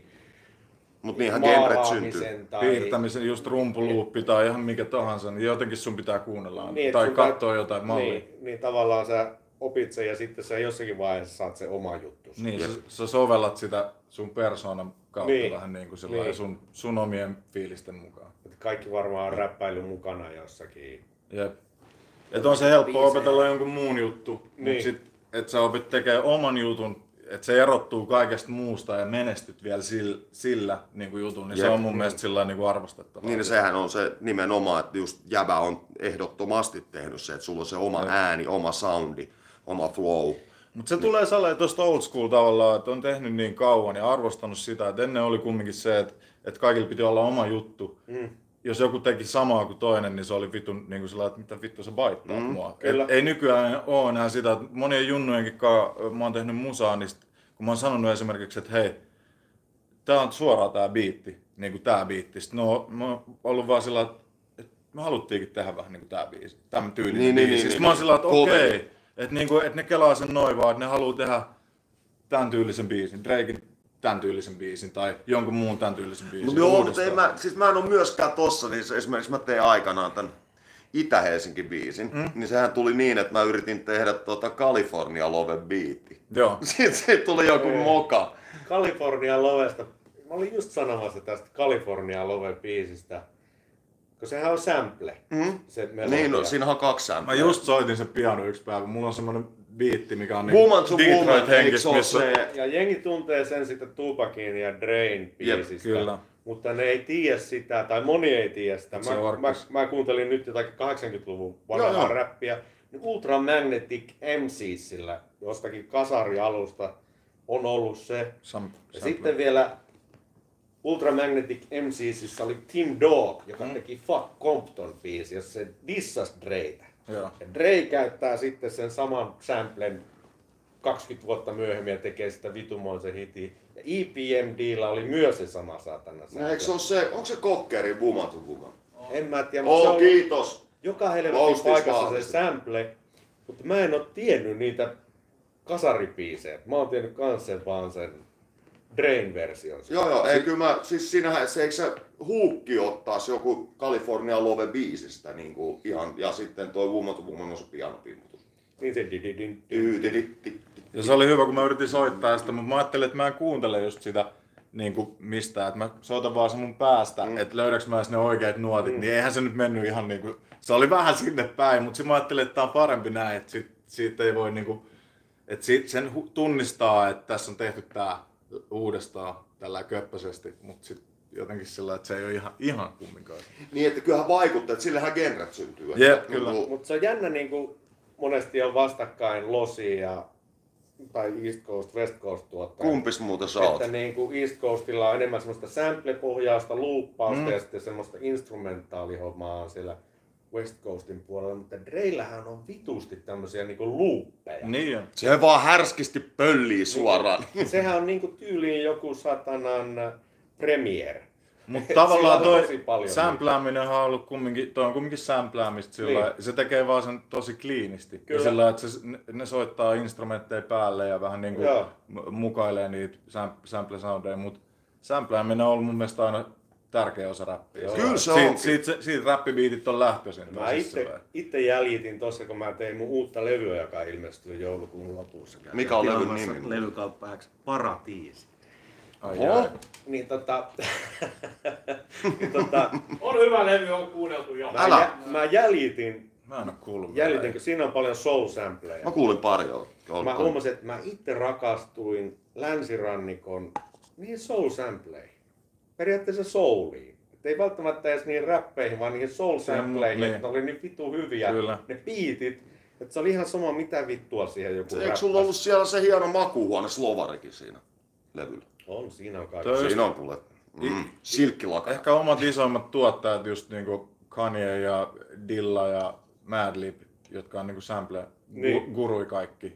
Mutta niinhän genret syntyy. maalaamisen tai... Piirtämisen, just rumpuluuppi tai ihan mikä tahansa, niin jotenkin sun pitää kuunnella Niin, tai katsoa tä- jotain mallia. Niin, niin tavallaan sä opit sen ja sitten sä jossakin vaiheessa saat se oma juttu. Niin, sä, sä sovellat sitä sun persoonan kautta Niin. vähän niin kuin Niin. niin. sun, sun omien fiilisten mukaan. Et kaikki varmaan on räppäily mukana jossakin. Jep. Et on se helppo Biisejä. opetella jonkun muun juttu, Niin. niin. mutta sit, et sä opit tekemään oman jutun, että se erottuu kaikesta muusta ja menestyt vielä sillä, sillä niin kuin jutun, niin Jep. se on mun mielestä sillä niin kuin arvostettavaa. Niin sehän on se nimenomaan, että just jäbä on ehdottomasti tehnyt se, että sulla on se oma Jep. ääni, oma soundi, oma flow. Mutta se tulee sellainen tuosta old school tavallaan, että on tehnyt niin kauan ja arvostanut sitä, että ennen oli kumminkin se, että, että kaikilla piti olla oma juttu. Mm. Jos joku teki samaa kuin toinen, niin se oli vitun niin kuin sellainen, että mitä vittu se baittaa mm, mua. kyllä. Et, ei nykyään ole enää sitä, että monien junnujenkin kanssa mä oon tehnyt musaa, niin sit, kun mä oon sanonut esimerkiksi, että hei, tää on suoraan tää biitti, niin kuin tää biitti. Sitten no, mä oon ollut vaan sillä, että että me haluttiinkin tehdä vähän niin kuin tää biisi, tämän tyylinen Niin, niin, biisi. niin, Sitten niin, mä oon niin. sillä, että okei, että niinku, et ne kelaa sen noin vaan, että ne haluaa tehdä tämän tyylisen biisin, Drakein tämän tyylisen biisin tai jonkun muun tämän tyylisen biisin. Mutta joo, mutta ei mä, siis mä en ole myöskään tossa, niin esimerkiksi mä tein aikanaan tämän Itä-Helsinki-biisin, mm. niin sehän tuli niin, että mä yritin tehdä tota California Love biitti. Joo. Sitten siitä tuli joku moka. California Lovesta. Mä olin just sanomassa tästä California Love-biisistä. Kun sehän on sample. Mm. Se melodia. Niin, no, siinähän on kaksi Mä sämpää. just soitin sen piano yksi päivä. Mulla on semmonen biitti, mikä on Woman to Detroit Woman, henkis, missä... se? Ja jengi tuntee sen sitten Tupakin ja Drain biisistä. kyllä. Mutta ne ei tiedä sitä, tai moni ei tiedä sitä. Mä, mä, mä, kuuntelin nyt jotakin 80-luvun Joo, vanhaa joo. räppiä. Niin Ultramagnetic MCsillä jostakin kasarialusta on ollut se. Sam, Ja sitten vielä Ultramagnetic MCsissä oli Tim Dog, joka teki Fuck Compton biisi, jossa se dissas Dreitä. Joo. Ja Dre käyttää sitten sen saman samplen 20 vuotta myöhemmin ja tekee sitä vitumoisen hitin. Ja EPMDllä oli myös se sama saatana No, eikö se ole se, onko se kokkeri to Woman? En mä tiedä, mutta se Oh, on kiitos. joka helvetin paikassa se vahvistus. sample. Mutta mä en oo tiennyt niitä kasaripiisejä. Mä oon tiennyt kans sen vaan sen Drain-version. Joo, joo, ei kyllä mä, siis siinähän se, eikö se huukki ottaisi joku California Love biisistä niin kuin ihan, ja sitten toi Woman to Woman on se pianopimputus. Niin se Ja se oli hyvä, kun mä yritin soittaa sitä, mutta mä ajattelin, että mä en kuuntele just sitä niin kuin mistään, että mä soitan vaan se mun päästä, mm. että löydäks mä ne oikeat nuotit, mm. niin eihän se nyt mennyt ihan niin kuin, se oli vähän sinne päin, mutta sitten mä ajattelin, että tää on parempi näin, että sit, siitä ei voi niin kuin, että sit sen tunnistaa, että tässä on tehty tää uudestaan tällä köppöisesti, mutta sitten jotenkin sillä, että se ei ole ihan, ihan kumminkaan. Niin, että kyllähän vaikuttaa, että sillehän genret syntyy. että Jep, niin kyllä. kuin- Mutta se on jännä, niin kuin monesti on vastakkain Losi ja tai East Coast, West Coast tuottaa. Kumpis muuten sä oot? Että niin kuin East Coastilla on enemmän semmoista sample-pohjausta, luuppausta Mm. ja sitten semmoista instrumentaalihommaa on siellä West Coastin puolella, mutta Dreillähän on vitusti tämmöisiä niinku luuppeja. Niin on. Se vaan härskisti pöllii suoraan. Sehän on niinku tyyliin joku satanan Premiere. Mutta Sillä tavallaan toi tosi paljon sämplääminen on ollut kumminkin, toi on kumminkin sämpläämistä sillä Niin. niin. se tekee vaan sen tosi kliinisti. Kyllä. Ja sillä että se, ne, soittaa instrumentteja päälle ja vähän niinku Joo. m- mukailee niitä sam, sample soundeja, mutta sämplääminen on ollut mun mielestä aina tärkeä osa räppiä. Joo. Kyllä se siitä, onkin. siitä, siitä, siitä räppibiitit on lähtöisin. Mä tosissaan. itse, itse jäljitin tossa, kun mä tein mun uutta levyä, joka ilmestyy joulukuun lopussa. Mikä on levyn nimi? Levykauppa X. Paratiisi. Ai Oho. jaa. Niin tota, niin tota On hyvä levy, on kuunneltu jo. mä, Älä. jä, mä jäljitin, Mä en oo kuullut. vielä. jäljitin, kun siinä on paljon soul sampleja. Mä kuulin pari joo. On- Mä on- huomasin, että mä itse rakastuin länsirannikon niihin soul sampleihin. Periaatteessa souliin. Et ei välttämättä edes niihin räppeihin, vaan niihin soul sampleihin, niin. ne oli niin vittu hyviä. Kyllä. Ne biitit, että se oli ihan sama mitä vittua siihen joku Eikö sulla ollut siellä se hieno makuuhuone Slovarikin siinä levyllä? On, siinä on kaikki. Siinä on kuule. Mm, silkkilaka. Ehkä omat isoimmat tuottajat, just niinku Kanye ja Dilla ja Madlib, jotka on niinku sample Niin. niin. gurui kaikki.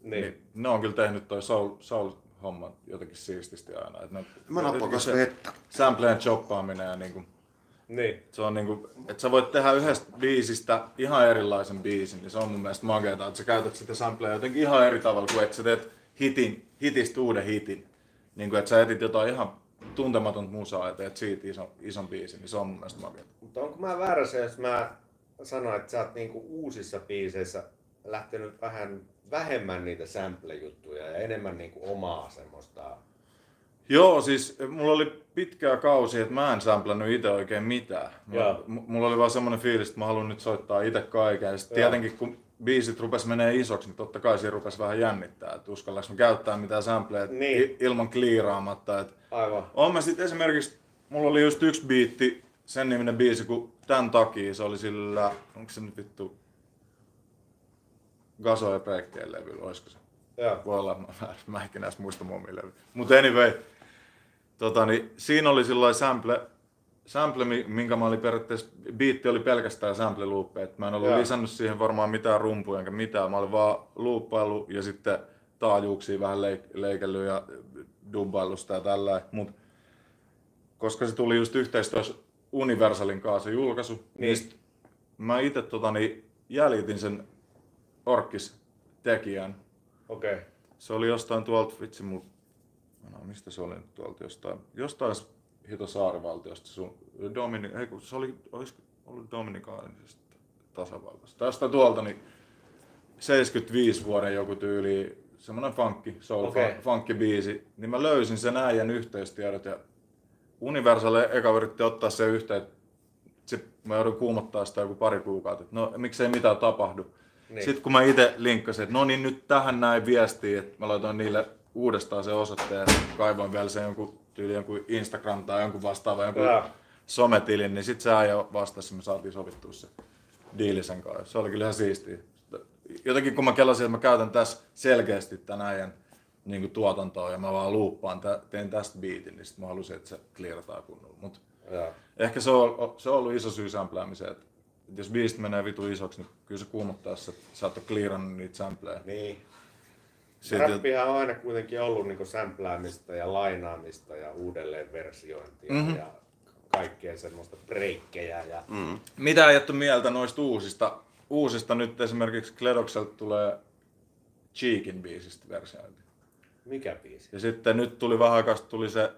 Niin. Niin. ne on kyllä tehnyt toi soul, soul homman jotenkin siististi aina. Et ne, Mä se vettä. Sampleen choppaaminen ja niinku, niin. se on niinku, että sä voit tehdä yhdestä biisistä ihan erilaisen biisin, niin se on mun mielestä makeeta, että sä käytät sitä samplea jotenkin ihan eri tavalla kuin että sä teet hitin, hitistä uuden hitin. Niin kuin, että sä etit jotain ihan tuntematonta musaa ja teet siitä ison, ison biisin, niin se on mun mielestä makeeta. Mutta onko mä väärässä, jos mä sanon, että sä oot niinku uusissa biiseissä lähtenyt vähän vähemmän niitä sample-juttuja ja enemmän niinku omaa semmoista... Joo, siis mulla oli pitkää kausi, että mä en samplannut itse oikein mitään. Joo. Mä, m- mulla oli vaan semmoinen fiilis, että mä haluan nyt soittaa itse kaiken. Ja sitten tietenkin kun biisit rupes menee isoksi, niin totta kai siinä rupes vähän jännittää, että uskallanko mä käyttää mitään sampleja Niin. ilman kliiraamatta. Et Aivan. on mä sitten esimerkiksi, mulla oli just yksi biitti, sen niminen biisi, kun tän takia se oli sillä, onko se nyt vittu Gaso ja Breikkeen levyllä, olisiko se? Joo. Voi olla, mä, mä ehkä näistä muista muomille. Mutta anyway, tota, niin, siinä oli sillä sample, sample, mi- minkä mä olin periaatteessa, biitti oli pelkästään sample loop, että mä en ollut Joo. lisännyt siihen varmaan mitään rumpuja enkä mitään, mä olin vaan luuppailu ja sitten taajuuksia vähän leik- leikellyt ja dubbailusta ja tällä, mutta koska se tuli just yhteistyössä Universalin kanssa se julkaisu, niin, Niin. mä itse tota, niin, jäljitin sen Orkis tekijän. Okei. Okay. Se oli jostain tuolta, vitsi mul, no, mistä se oli nyt tuolta jostain, jostain hito saarivaltiosta, sun, Domini, ei kun se oli, olisiko ollut Dominikaanisesta tasavaltasta. Tästä tuolta niin 75 vuoden joku tyyli, semmonen funkki, soul, okay. funkki biisi, niin mä löysin sen äijän yhteystiedot ja Universalle eka yritti ottaa se yhteen, sit mä joudun kuumottaa sitä joku pari kuukautta, että no miksei mitään tapahdu. Niin. Sitten kun mä itse linkkasin, että no niin nyt tähän näin viestiä, että mä laitoin niille uudestaan se osoitteen ja kaivoin vielä sen jonkun tyyli jonkun Instagram tai jonkun vastaava jonkun Joo. sometilin, niin sit se äijä vastasi ja me saatiin sovittua se diili sen kanssa. Se oli kyllä ihan siistiä. Jotenkin kun mä kelasin, että mä käytän tässä selkeästi tämän äijän niin kuin tuotantoa ja mä vaan luuppaan, teen tästä biitin, niin sit mä halusin, että se clearataan kunnolla. Mut ehkä se on, se on ollut iso syy sämpläämiseen, että jos biisit menee vitu isoksi, niin kyllä se kuumottaa, jos sä et ole clearannut niitä sampleja. Niin. Sitten, Räppihän on aina kuitenkin ollut niinku sämpläämistä ja lainaamista ja uudelleenversiointia Mhm. mm-hmm. ja kaikkea semmoista breikkejä. Ja... Mm. mitä ei mieltä noista uusista? Uusista nyt esimerkiksi Kledokselta tulee Cheekin biisistä versiointi. Mikä biisi? Ja sitten nyt tuli vähän aikaa tuli se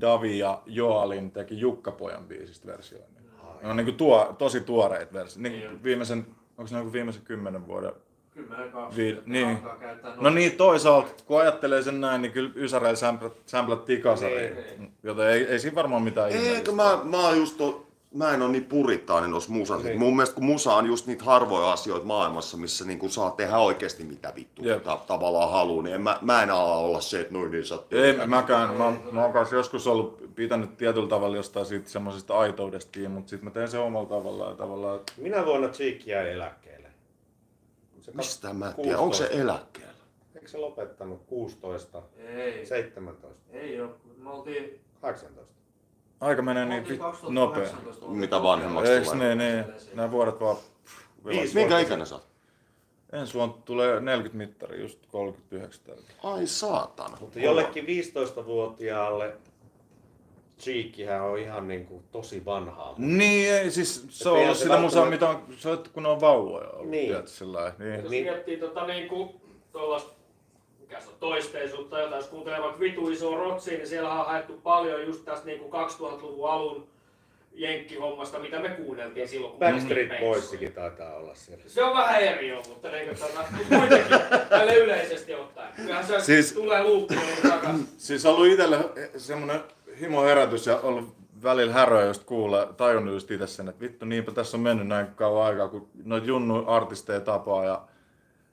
Davi ja Joalin teki Jukkapojan biisistä versioinnin. Ne on niin tuo, tosi tuoreita versioita. Niin. Niin viimeisen, onko ne joku viimeisen kymmenen vuoden 10 kanssa. Vi- niin. No niin, toisaalta, kun ajattelee sen näin, niin kyllä Ysäreillä sämplät, sämplättiin kasariin. Niin. Joten ei, ei siinä varmaan mitään Eikö ihmeellistä. mä, mä oon just to, mä en ole niin purittainen noissa musassa. Niin. Mun mielestä kun musa on just niitä harvoja asioita maailmassa, missä niinku saa tehdä oikeasti mitä vittu Jep. ta- tavallaan haluaa, niin en mä, mä en ala olla se, että noin niin sattuu. Ei mäkään. Mä, mä oon kanssa joskus ollut pitänyt tietyllä tavalla jostain siitä semmoisesta aitoudesta kiinni, mutta sitten mä teen sen omalla tavallaan. Tavallaan Minä vuonna Cheek jäi eläkkeelle? Se Mistä mä tiedän, onko se 16. eläkkeellä? Eikö se lopettanut 16, Ei, 17, ei oo. Me oltiin, 18? Aika menee me niin vit- nopea. 2018. Mitä vanhemmaksi Eiks tulee? ne, ne, nämä vuodet vaan... Viisi Minkä ikäinen sä oot? Ensi vuonna tulee 40 mittari, just 39 täytyy. Ai saatana. Mutta jollekin 15-vuotiaalle Cheekihän on ihan niinku tosi vanhaa. Niin, ei, siis se on ollut se sitä musaa, mitä on, se on, kun ne on vauvoja ollut, Niin. niin. sillä niin. Jos Niin. miettii tota niinku tuollaista, mikä se on toisteisuutta, jotain, jos kuuntelee vaikka vitu iso rotsia, niin siellä on haettu paljon just tästä niinku 2000-luvun alun jenkkihommasta, mitä me kuunneltiin silloin, kun Backstreet Boysikin taitaa olla siellä. Se on vähän eri jo, mutta niin tota, kuitenkin tälle yleisesti ottaen. Kyllähän se Siis- tulee luuppiin takaisin. Siis ollut itselle semmoinen himo herätys ja ollut välillä häröä just kuulla, tajunnut just itse sen, että vittu niinpä tässä on mennyt näin kauan aikaa, kun noita junnu artisteja tapaa ja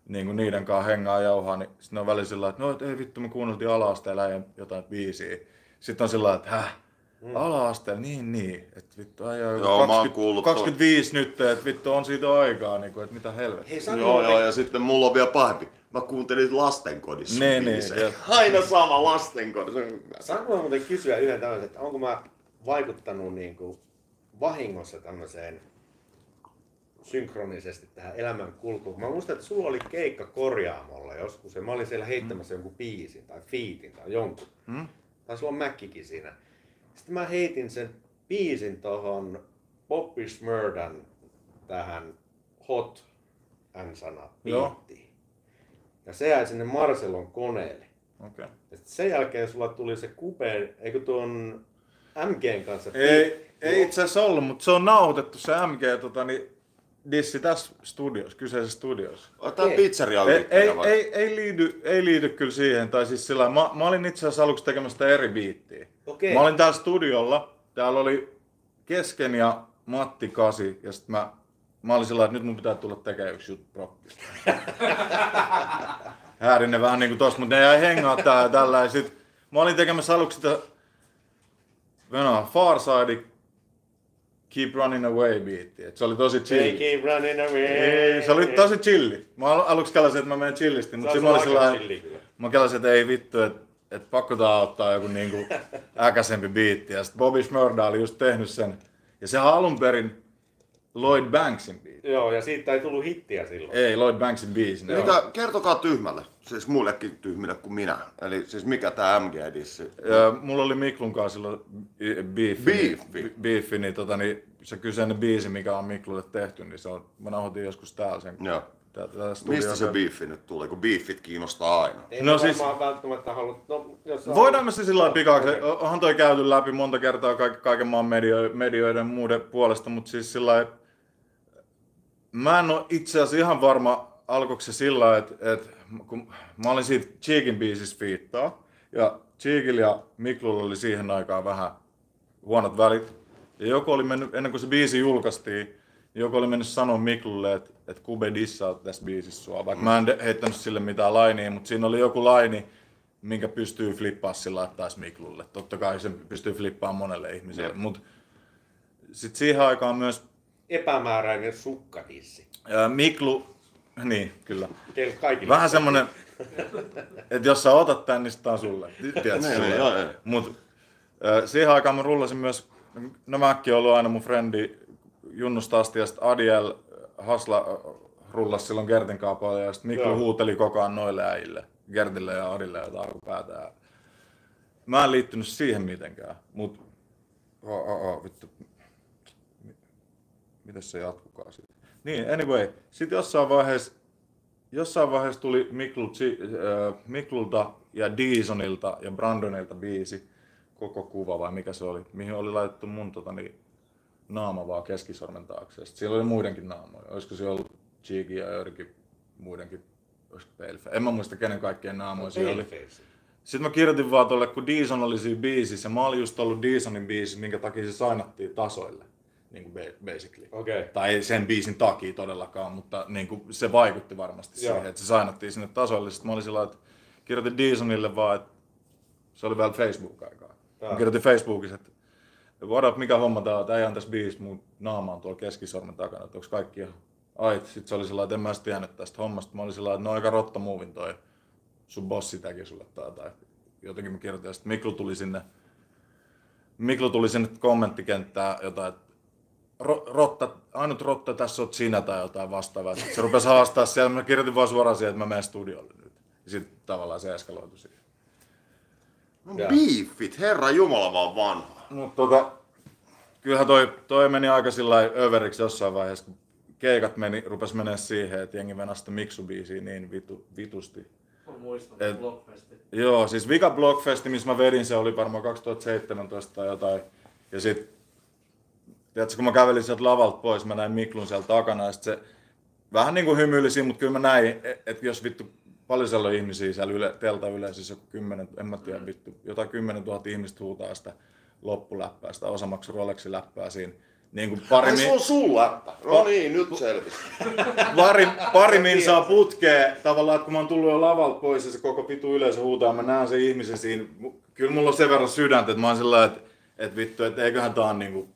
niin kuin niiden kanssa hengaa ja jauhaa, niin sitten on välillä sillä että no et ei vittu me kuunneltiin ala-asteella ja jotain biisiä. Sitten on sillä että häh, ala-asteella, niin niin, että vittu ai, Joo, mä oon kuullut toi. 25 nyt, että vittu on siitä aikaa, niin kuin, että mitä helvettiä. Hei, sano Joo, joo, ja sitten mulla on vielä pahempi. Mä kuuntelin lastenkodissa Niin, biisejä. niin, Aina sama lastenkodissa. Saanko mä muuten kysyä yhden tämmöisen, että onko mä vaikuttanut niin kuin vahingossa tämmöiseen synkronisesti tähän elämän kulkuun. Mä muistan, että sulla oli keikka korjaamolla joskus ja mä olin siellä heittämässä jonkun biisin tai fiitin tai jonkun. Hmm? Tai sulla on Mäkkikin siinä. Sitten mä heitin sen biisin tohon Bobby Smurdan tähän Hot N-sana biittiin. Ja se jäi sinne Marcelon koneelle. Okei. Ja sen jälkeen sulla tuli se kupe, eikö tuon MGn kanssa? Ei, ei itse asiassa ollut, mutta se on nauhoitettu se MG tota, niin, dissi tässä studiossa, kyseisessä studiossa. Tää Okei. pizzeria Ei, ei, vai? ei, ei, liity, ei liity kyllä siihen, tai siis sillä mä, mä olin itse asiassa aluksi tekemässä eri biittiä. Okei. Mä olin täällä studiolla, täällä oli Kesken ja Matti Kasi, ja sit mä, mä olin sillä että nyt mun pitää tulla tekemään yksi juttu prokkista. Häärinen vähän niinku tossa, mutta ne jäi hengaa tää ja tällä, ja sit mä olin tekemässä aluksi sitä Venä Farside Keep Running Away biitti. Et se oli tosi chill. keep running away. Ei, se oli tosi chilli. Mä al- aluksi kelasin, että mä menen chillisti, mutta Se sitten mä on olin aika sillä chilli kyllä. Mä kelasin, että ei vittu, että et pakko tää ottaa joku niinku äkäsempi biitti. Ja sitten Bobby Shmurda oli just tehnyt sen. Ja sehän on alun perin Lloyd Banksin biitti. Joo, ja siitä ei tullut hittiä silloin. Ei, Lloyd Banksin biisi. Mikä, kertokaa tyhmälle, siis muillekin tyhmille kuin minä. Eli siis mikä tää MG-dissi? Ja mulla oli Miklun kanssa silloin i- beefi. Beefi? Niin, tota, niin se kyseinen biisi, mikä on Miklulle tehty, niin se on, mä nauhoitin joskus täällä sen. Joo. Tää, tää Mistä se biifi nyt tulee, kun biifit kiinnostaa aina? Ei No siis- välttämättä halua... No, jos Voidaan me se sillä lailla pikaksi, onhan toi käyty läpi monta kertaa kaik- kaiken maan medio, medioiden muiden puolesta, mutta siis sillä lailla, mä en ole itse asiassa ihan varma, alkoiko se sillä lailla, että, että kun mä olin siitä Cheekin biisissä fiittaa, ja Cheekillä ja Miklulla oli siihen aikaan vähän huonot välit, ja joku oli mennyt, ennen kuin se biisi julkaistiin, niin joku oli mennyt sanoa Miklulle, että, että Kube dissaa tässä biisissä sua, vaikka mä en heittänyt sille mitään lainia, mutta siinä oli joku laini, minkä pystyy flippaa sillä taas Miklulle. Totta kai sen pystyy flippaamaan monelle ihmiselle, mutta sitten siihen aikaan myös Epämääräinen sukkadissi. Miklu, niin kyllä, kaikille. vähän semmonen, että jos sä otat tän, niin sit tää on sulle. Tiedätkö, Niin, sulle. joo, joo. Mut siihen aikaan mä rullasin myös, no Mäkki on ollut aina mun frendi Junnusta asti, ja sit Adiel Hasla rullasi silloin Gertin kanssa paljon, ja sit Miklu Joo. huuteli koko ajan noille äijille, Gertille ja Adille jotain päätä. Ja mä en liittynyt siihen mitenkään, mut oh, oh, oh, vittu. Mites se jatkukaan sitten? Niin, anyway, sitten jossain vaiheessa jossain vaiheessa tuli Miklu, äh, Miklulta ja Deesonilta ja Brandonilta biisi, koko kuva vai mikä se oli, mihin oli laitettu mun tota, niin, naama vaan keskisormen taakse. Sitten siellä oli muidenkin naamoja. Olisiko se ollut Cheeky ja joidenkin muidenkin, olisiko Paleface. En mä muista kenen kaikkien naamoja siellä oli. Sitten mä kirjoitin vaan tuolle, kun Deeson oli siinä biisissä, mä olin just ollut Deesonin biisi, minkä takia se sainattiin tasoille, niin kuin ba- basically. Okei. Tai ei sen biisin takia todellakaan, mutta niin kuin se vaikutti varmasti Joo. siihen, että se sainattiin sinne tasoille. Sitten mä olin sillä että kirjoitin Deesonille vaan, että se oli vielä Facebook-aikaa. Mä Joo. kirjoitin Facebookissa, että what up, mikä homma tää on, tää ei tässä biisissä, mun naama on tuolla keskisormen takana, että onko kaikki ihan ait. Sitten se oli sillä että en mä edes tiennyt tästä hommasta. Mä olin sillä että no aika rotta muuvin toi sun bossi teki sulle tai jotain. Jotenkin mä kirjoitin, ja sitten Miklu tuli sinne, Miklu tuli sinne kommenttikenttään jotain, että ro, rotta, ainut rotta tässä oot sinä tai jotain vastaavaa. Sitten se rupesi haastaa siellä, mä kirjoitin vaan suoraan siihen, että mä menen studiolle nyt. Ja sitten tavallaan se eskaloitui siihen. No Joo. biifit, herra jumala vaan vanha. Mutta tota, kyllähän toi, toi meni aika sillä lailla överiksi jossain vaiheessa, kun keikat meni, rupes menee siihen, että jengi venasi sitä Miksu-biisiä niin vitu, vitusti. Mä muistan Et-. Joo, siis Vika Blockfesti, missä mä vedin, se oli varmaan 2017 tai jotain. Ja sit, tiedätkö, kun mä kävelin sieltä lavalta pois, mä näin Miklun siellä takana, ja sit se vähän niin kuin hymyili siinä, mutta kyllä mä näin, että jos vittu paljon siellä on ihmisiä siellä yle, telta yleisössä, joku kymmenen, en mä tiedä vittu, jotain kymmenen tuhatta ihmistä huutaa sitä loppuläppää, sitä osamaksu Rolexin läppää siinä. Niin kuin pari, Ai se on sun läppä. No niin, nyt selvisi. pari, pari minsaa putkee tavallaan, että kun mä oon tullut jo lavalta pois ja se koko pitu yleisö huutaa, mä näen sen ihmisen siinä. Kyllä mulla on sen verran sydäntä, että mä oon sillä että, että vittu, että eiköhän tää on niinku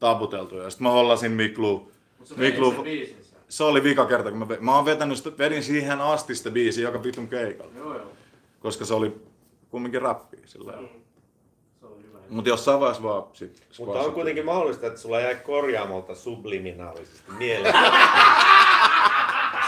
taputeltu. Ja sit mä hollasin Miklu. Sä Miklu sen. se oli vika kerta, kun mä, mä oon vetänyt sitä, vedin siihen asti sitä biisiä joka vitun keikalla. Joo joo. Koska se oli kumminkin räppiä sillä mm. Se oli hyvä. Mut jossain vaiheessa vaan sit Mutta on kuitenkin mahdollista, että sulla jäi korjaamolta subliminaalisesti mieleen.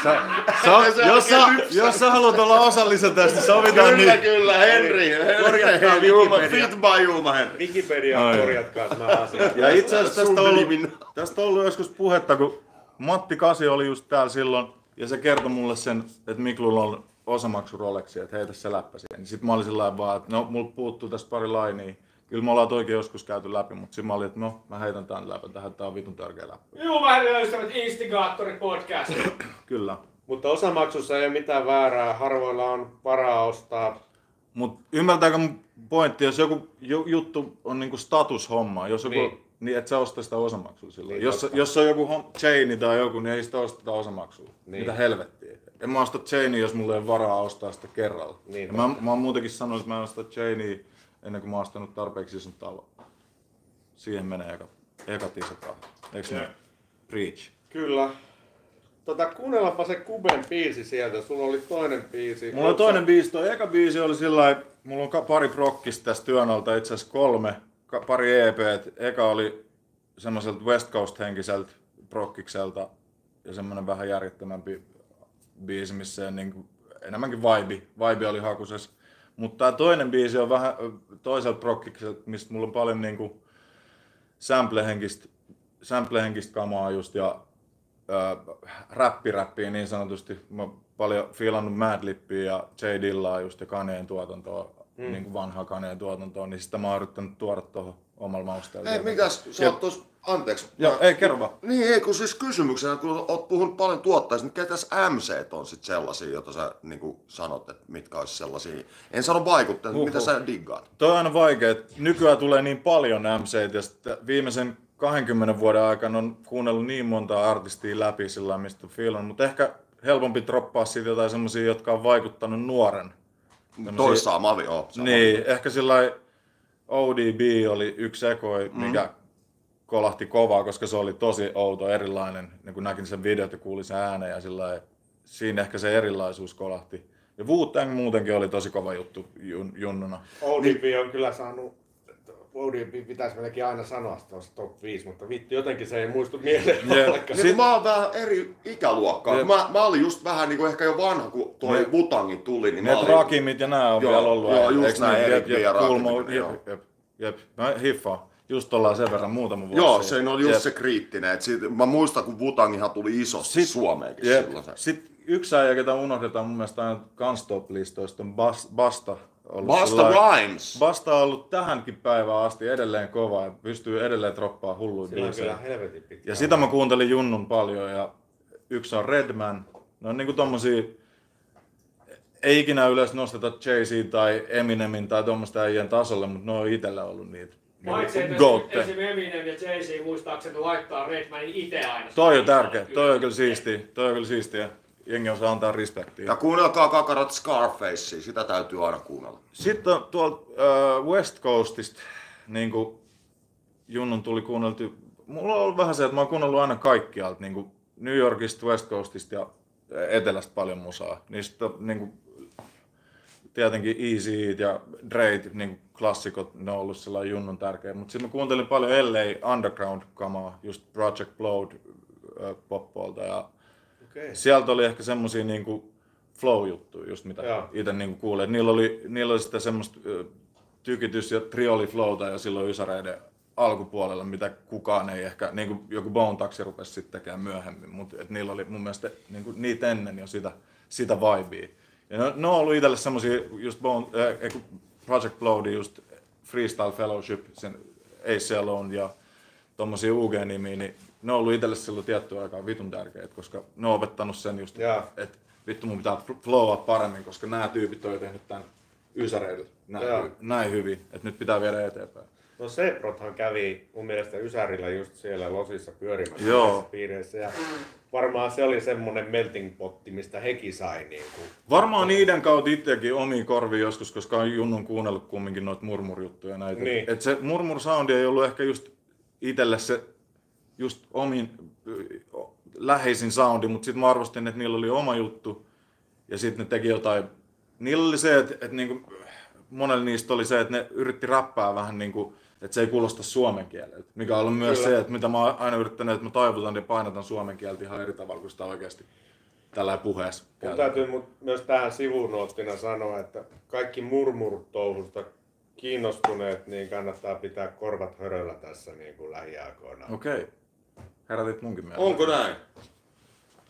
Sä, sä, jos, sä, jos sä haluat olla osallisen tästä, sovitaan Kyllä, niin. kyllä, Henri. Korjatkaa Wikipedia. fit by Julma Henri. Wikipedia korjatkaa nämä asiat. Ja itse asiassa tästä on, ollut, tästä ollut joskus puhetta, kun Matti Kasi oli just täällä silloin, ja se kertoi mulle sen, että Miklulla on osamaksu Rolexia, että heitä se läppä siihen. Niin sit mä olin sillä lailla vaan, että no, mulla puuttuu tästä pari lainia. Kyllä me ollaan toikin joskus käyty läpi, mutta sitten mä olin, että no, mä heitän tän läpi, tähän tää on vitun tärkeä läppä. Juu, mä ystävät Instigaattori podcast. Kyllä. Mutta osamaksussa ei ole mitään väärää. Harvoilla on varaa ostaa. Mutta ymmärtääkö mun pointti, jos joku ju- juttu on niinku statushomma, jos joku, Niin. niin, et sä osta sitä osamaksua silloin. Niin, jos, totta. jos on joku hom- chaini tai joku, niin ei sitä osteta osamaksua. Niin. Niin. Mitä helvettiä. En mä osta chainia, jos mulla ei ole varaa ostaa sitä kerralla. Niin, ja mä, mä oon muutenkin sanonut, että mä en osta chainia ennen kuin mä oon ostanut tarpeeksi ison talon. Siihen menee aika ekat isot rahat. Eiks ne? Jep. Preach. Kyllä. Tota, kuunnellaanpa se Kuben biisi sieltä. Sulla oli toinen biisi. Mulla on toinen biisi, toi eka biisi oli sillä lailla, mulla on pari prokkista tästä työn alta, itse asiassa kolme, ka- pari EP. Eka oli semmoiselta West Coast henkiseltä prokkikselta ja semmoinen vähän järjettömämpi biisi, missä niin enemmänkin vibe, vibe oli hakusessa. Mutta tämä toinen biisi on vähän ö, toiselta prokkikselta, mistä mulla on paljon niinku sample-henkistä, sample-henkistä kamaa just ja ö, räppiräppiä niin sanotusti. Mä paljon fiilannut Madlippia ja J. Dillaa just ja Kaneen tuotantoa, mm. niin kuin vanhaa Kaneen tuotantoa, niin sitä mä oon yrittänyt tuoda tuohon omalla mausteella. Ei, mikäs, sä Ja- oot tos, anteeksi. Joo, Mä- ei, kerro vaan. Niin, ei, kun siis kysymyksenä, kun oot puhunut paljon tuottajista, niin ketäs MC on sit sellaisia, joita sä niin sanot, että mitkä olisi sellaisia? En sano vaikuttajia, Huhhuh. mitä sä diggaat? Toi on aina vaikea, että nykyään tulee niin paljon MC ja sitten viimeisen 20 vuoden aikana on kuunnellut niin monta artistia läpi sillä mistä on fiilannut, mutta ehkä helpompi droppaa siitä jotain semmosia, jotka on vaikuttanut nuoren. Toi sama, joo. sama. Niin, ehkä sillä ODB oli yksi ekoi, mikä kolahti kovaa, koska se oli tosi outo, erilainen. Niin kun näkin sen videot ja kuulin sen äänen ja sillä siinä ehkä se erilaisuus kolahti. Ja Wu-Tang muutenkin oli tosi kova juttu jun, junnuna. ODB on kyllä saanut ODB pitäisi melkein aina sanoa tuossa top 5, mutta vittu jotenkin se ei muistu mieleen ollenkaan. Niin, kun mä oon vähän eri ikäluokkaa. Jep. Mä, mä olin just vähän niin kuin ehkä jo vanha, kun toi Ne- Wutangi tuli. Niin Ne olin, Rakimit ja nämä on Joo, vielä ollut. joo, just eiks näin? Erik Jep, jep, Kulmo, joo. jep, jep, jep. Mä hiffaan. Just ollaan sen verran muutama vuosi. Joo, se oli just Jep. se kriittinen. Et siitä, mä muistan, kun Wutangihan tuli isosti Sit- Suomeenkin Jep. silloin. Se. Sitten yksi äijä, ketä unohdetaan mun mielestä aina Gunstop-listoista, on Bas, Basta. Ollut Basta Rhymes. Basta on ollut tähänkin päivään asti edelleen kova ja pystyy edelleen droppaa Sillä on biisejä. Ja sitä mä kuuntelin Junnun paljon ja yksi on Redman. Ne on niinku tommosia, ei ikinä yleensä nosteta Jay-Z tai Eminemin tai tuommoista äijän tasolle, mutta ne on itsellä ollut niitä. Paitsi, että esimerkiksi Eminem ja Jay-Z muistaakseni laittaa Redmanin itse aina. Toi on tärkeä, toi on kyllä siistiä, toi on kyllä siistiä. Jengi osaa antaa respektiä. Ja kuunnelkaa kakarat Scarfacea, sitä täytyy aina kuunnella. Sitten on tuolta äh, West Coastista, niin kuin Junnun tuli kuunneltu. Mulla on ollut vähän se, että mä oon kuunnellut aina kaikkialta, niin kuin New Yorkista, West Coastista ja Etelästä paljon musaa. Niistä niin kuin, tietenkin Easy ja Dre, niin kuin klassikot, ne on ollut sellainen Junnun tärkeä. Mutta sitten mä kuuntelin paljon LA Underground-kamaa, just Project Blood äh, poppoilta ja Okei. sieltä oli ehkä semmosia niinku flow-juttuja, just mitä itse niinku kuulin. Niillä oli, niillä oli sitä semmoista tykitys- ja trioli-flowta ja silloin Ysäreiden alkupuolella, mitä kukaan ei ehkä, niin kuin joku Bone Taxi rupesi sitten tekemään myöhemmin, mutta et niillä oli mun mielestä niin kuin niitä ennen jo sitä, sitä vibea. Ja ne, ne on ollut itselle semmosia, just Bone, äh, Project Blood, just Freestyle Fellowship, sen Ace Alone ja tommosia UG-nimiä, niin ne on ollut itselle silloin tiettyä aikaa vitun tärkeitä, koska ne on opettanut sen just, Joo. että vittu mun pitää flowaa paremmin, koska nämä tyypit on jo tehnyt tämän ysäreillä näin, Joo. hy- näin hyvin, että nyt pitää viedä eteenpäin. No Seprothan kävi mun mielestä Ysärillä just siellä Losissa pyörimässä Joo. piireissä. Ja varmaan se oli semmonen melting potti, mistä hekin sai niin kuin. Varmaan niiden kautta itsekin omiin korviin joskus, koska on Junnun kuunnellut kumminkin noita murmurjuttuja näitä. Niin. Et se murmur soundi ei ollut ehkä just itselle se just omin läheisin soundi, mutta sitten mä arvostin, että niillä oli oma juttu ja sitten ne teki jotain. Niillä oli se, että, että niinku, monella niistä oli se, että ne yritti rappaa vähän niin kuin, että se ei kuulosta suomen kieleltä. Mikä on myös Kyllä. se, että mitä mä oon aina yrittänyt, että mä taivutan ja painotan suomen kieltä ihan eri tavalla kuin sitä oikeasti tällä puheessa Mun täytyy myös tähän sivunuottina sanoa, että kaikki murmurtouhusta kiinnostuneet, niin kannattaa pitää korvat höröllä tässä niin kuin lähiaikoina. Okei. Herätit munkin mieleen. Onko näin?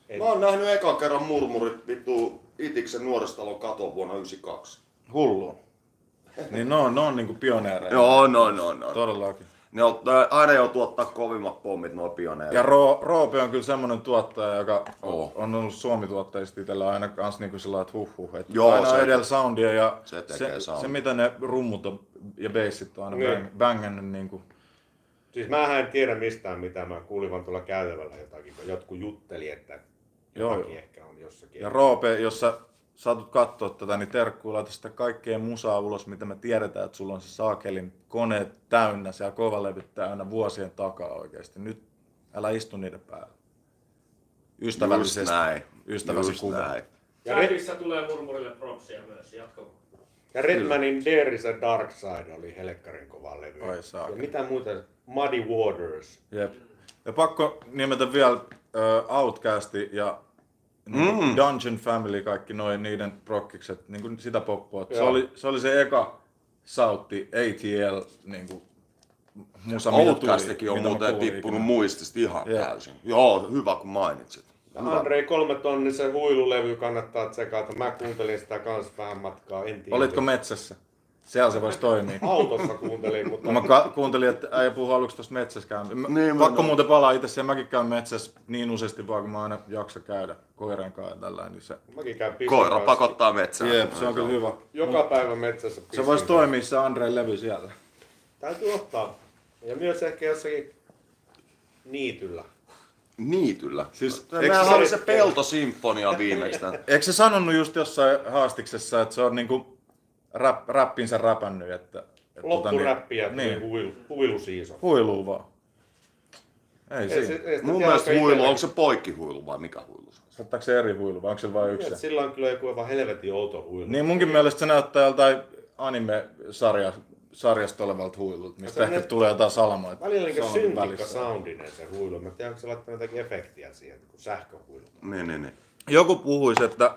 Et- Mä oon nähnyt ekan kerran murmurit vittu Itiksen nuoristalon katon vuonna 92. Hullu. Niin ne on, ne on niinku pioneereja. Joo, no, no, no. Todellakin. Ne on, aina joutuu ottaa kovimmat pommit nuo pioneerit. Ja Ro, Roope on kyllä semmoinen tuottaja, joka Oo. on ollut Suomi-tuottajista itsellä aina kans niinku sillä että huh huh. Et Joo, aina se- edellä soundia ja se tekee se, soundia. se, mitä ne rummut on, ja bassit on aina Niin. bang, bangannut niinku. Siis mä en tiedä mistään mitä, mä kuulin vaan tuolla käytävällä jotakin, kun jotkut jutteli, että jotakin joo. ehkä on jossakin. Ja Roope, jos sä saatut katsoa tätä, niin terkkuu laita sitä kaikkea musaa ulos, mitä me tiedetään, että sulla on se saakelin koneet täynnä, siellä kovalevyt täynnä vuosien takaa oikeasti. Nyt älä istu niiden päällä. Just Ystävällisesti. näin. Ystäväsi Just näin. Ja, Chatissa tulee murmurille propsia myös, jatko. Ja Redmanin There is a Dark Side oli helkkarin kova levy. Oi ja mitä muuta? Muddy Waters. Jep. Ja pakko nimetä vielä uh, Outcasti ja mm. Dungeon Family, kaikki noin niiden prokkikset, niin kuin sitä poppua. Se oli, se oli se eka sautti ATL niin kuin, musa, Outcastikin on muuten tippunut muistista ihan täysin. Joo, hyvä kun mainitsit. Andrei kolmetonnisen huilulevy kannattaa tsekata. Mä kuuntelin sitä kans vähän matkaa, en tiedä. Olitko metsässä? Siellä se voisi toimia. Autossa kuuntelin, mutta mä ka- kuuntelin, että äijä puhuu aluksi tuossa metsässä käyn. Mä, Niin, mä- pakko muuten palaa itse siihen, mäkin käyn metsässä niin useasti vaan, kun mä aina jaksa käydä koiran kanssa tällä niin se, mäkin käyn Koira kanssa. pakottaa metsään. jep, se on kyllä hyvä. Joka päivä metsässä Se voisi toimia se Andreen levy siellä. Täytyy ottaa. Ja myös ehkä jossakin niityllä. Niityllä. Siis, Siis, eikö se- oli se peltosimfonia viimeksi. Eikö se sanonut just jossain haastiksessa, että se on niinku rap, räppinsä räpännyt, että... että Loppuräppiä, niin, niin. niin, huilu, huilusiiso. huiluu vaan. Ei, Ei, siinä. se, ei Mun mielestä onko huilu, onko se poikkihuilu vai mikä huilu? se on? Saattaako se eri huilu vai onko se vain yksi? Sillä on kyllä joku aivan helvetin outo huilu. Niin munkin mielestä se näyttää joltain anime-sarja, sarjasta olevalta huilulta, mistä ehkä ne- tulee jotain salamaa. Välillä se niin syntikka soundinen se huilu. Mä tiedän, onko se laittanut jotakin efektiä siihen, kun sähköhuilu. Niin, niin, niin. Joku puhuisi, että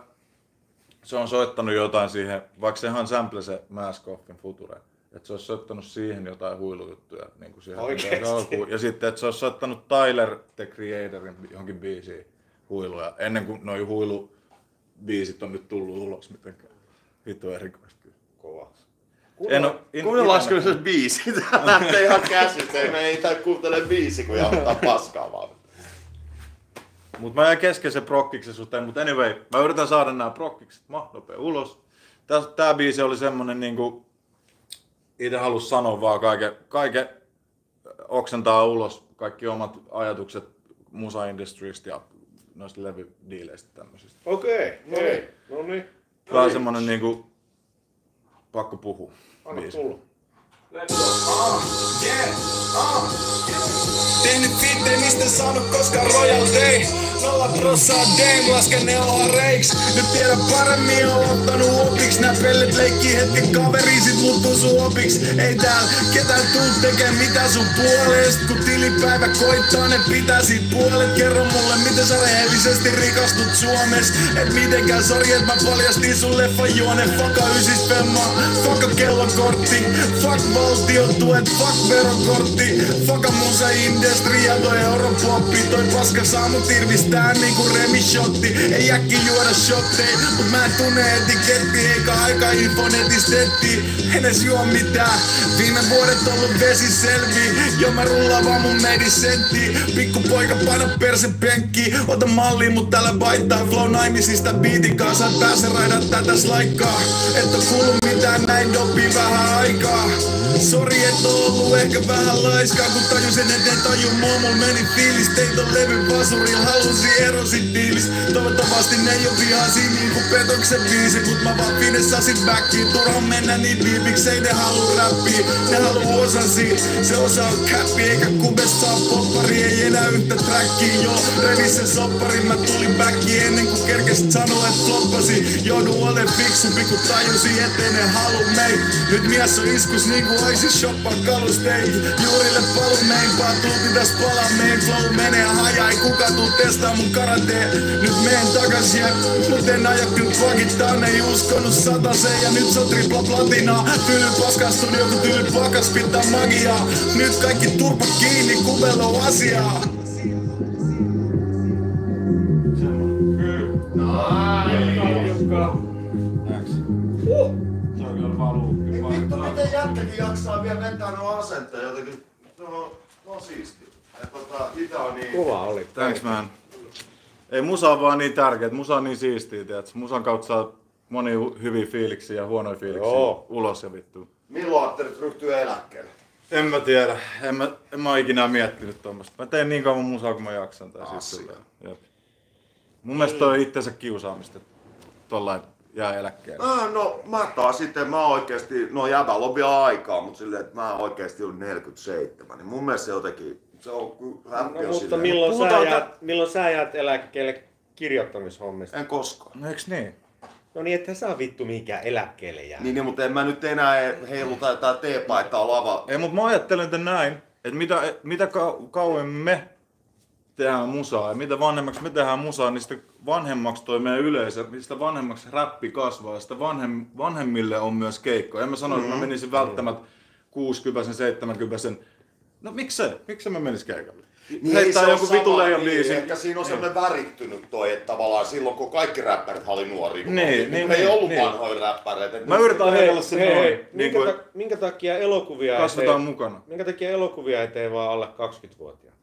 se on soittanut jotain siihen, vaikka sehän sample se Maskoffin Future, että se olisi soittanut siihen jotain huilujuttuja. Niin kuin siihen Oikeesti? alkuun. Ja sitten, että se olisi soittanut Tyler, the Creatorin johonkin biisiin huiluja, ennen kuin noi huilubiisit on nyt tullut ulos mitenkään. Vittu erikoista kyllä. Kova. En oo, in, Kuunnellaan ikinä- kyllä se biisi. Tää lähtee ihan käsistä. Ei me ei tää kuuntele biisi, kun ottaa paskaa vaan. Mut mä jäin kesken sen prokkiksen suhteen, mutta anyway, mä yritän saada nämä prokkikset mahdollisimman ulos. Tää, tää biisi oli semmonen niinku, itse halus sanoa vaan kaiken, kaiken oksentaa ulos, kaikki omat ajatukset musa industrystä ja noista levydiileistä tämmöisistä. Okei, no niin. No niin. Tää on semmonen niinku, pakko puhua. Anna tulla. Tehnyt fitte, mistä saanut koskaan royalty Nolla prossaa Dame, lasken neuloa reiks. Nyt tiedä paremmin, on ottanut opiks Nää pellet leikkii hetken kaveri, sit muuttuu sun opiks Ei tääl ketään tuu tekee mitä sun puolest Kun tilipäivä koittaa, ne pitää sit puolet. Kerro mulle, miten sä rehellisesti rikastut Suomes. Et mitenkään, sori et mä paljastin sun leffan juone. Faka ysis femma, faka kellokortti. Fuck valtion tuet, fuck verokortti. Faka musa industry ja toi europoppi Toi paska saa mut irvistää niinku remishotti. Ei äkki juoda shottei, mut mä en tunne etiketti Eikä aika info netistetti, en edes juo mitään. Viime vuodet ollut vesi selvi. Jo mä rullaan vaan mun medisetti Pikku poika paina perse penkki. Ota malli mut täällä baittaa Flow naimisista biitin kanssa pääse raidat tätä slaikkaa. Et oo kuullut mitään näin dopii vähän aikaa Sori et oo ollut ehkä vähän laiskaa Kun tajusin et en taju mua. Mul meni fiilis Teit on levy vasuril Halusi erosit diilis. Toivottavasti ne ei oo vihaisia Niinku petoksen biisi Mut mä vaan finessasin backiin. Turha mennä niin diipiksi Ei ne haluu räppiä. Ne haluu osan siitä Se osa on käppi Eikä kube saa poppari Ei enää yhtä trackia. Joo, revis sen sopparin Mä tulin backiin ennen kuin kerkesit sanoa et floppasi. Joudun ole fiksumpi kun tajusin ettei ne halu mei. Nyt mies on iskus niinku oisis shoppaa kalusteihin Juurille palu meimpaa tulti täs palaa Main flow menee haja Ei kuka tuu testaa mun karanteen Nyt meen takas jep Mut en aja kyllä pakittaan Ei uskonut sataseen Ja nyt se on tripla platinaa. Tyly paskaa studio kun tyly pakas pitää magiaa. Nyt kaikki turpa kiinni Kubelo asiaa. Miten jätkäkin jaksaa vielä vetää nuo asenteet jotenkin? No, no siisti. Et tota, itä on niin... Kuva oli. Thanks man. Ei musa on vaan niin tärkeä, musa on niin siistiä, tiedätkö? Musan kautta saa monia hu- hyviä fiiliksiä ja huonoja fiiliksiä Joo. ulos ja vittu. Milloin ajattelit ryhtyä eläkkeelle? En mä tiedä, en mä, en mä ikinä miettinyt tuommoista. Mä teen niin kauan musaa kuin mä jaksan. Tai Asia. siis. Mun mielestä toi itsensä kiusaamista. Tollain jää eläkkeelle? Ah, no mä taas sitten, mä oikeesti, no jäbällä on vielä aikaa, mutta silleen, että mä oikeesti olen 47, niin mun mielestä se jotenkin, se on kyllä No, on mutta silleen- milloin sä, jäät, milloin sä jäät eläkkeelle kirjoittamishommista? En koskaan. No eiks niin? No niin, että sä vittu mikä eläkkeelle jää. Niin, niin, mutta en mä nyt enää heiluta jotain teepaitaa lava. Ei, mutta mä ajattelen että näin, että mitä, mitä kau- kauemmin me tehdään musaa ja mitä vanhemmaksi me tehdään musaa, niin sitä vanhemmaksi toi meidän yleisö, niin sitä vanhemmaksi räppi kasvaa sitä vanhem, vanhemmille on myös keikko. En mä sano, että mä menisin välttämättä 60 70 No miksei? Miksi mä menis keikalle? Niin Heittää ei se joku vitu leijon niin, biisin. Ehkä siinä on semmoinen värittynyt toi, että tavallaan silloin kun kaikki räppärit oli nuoria, kun Niin, niin, kun ei niin, ollut niin. vanhoja räppäreitä. Mä yritän heitellä sen hei, noin. hei, Niin minkä, kuin, ta- minkä takia elokuvia kasvetaan ei tee, mukana. minkä takia elokuvia ei tee vaan alle 20-vuotiaat?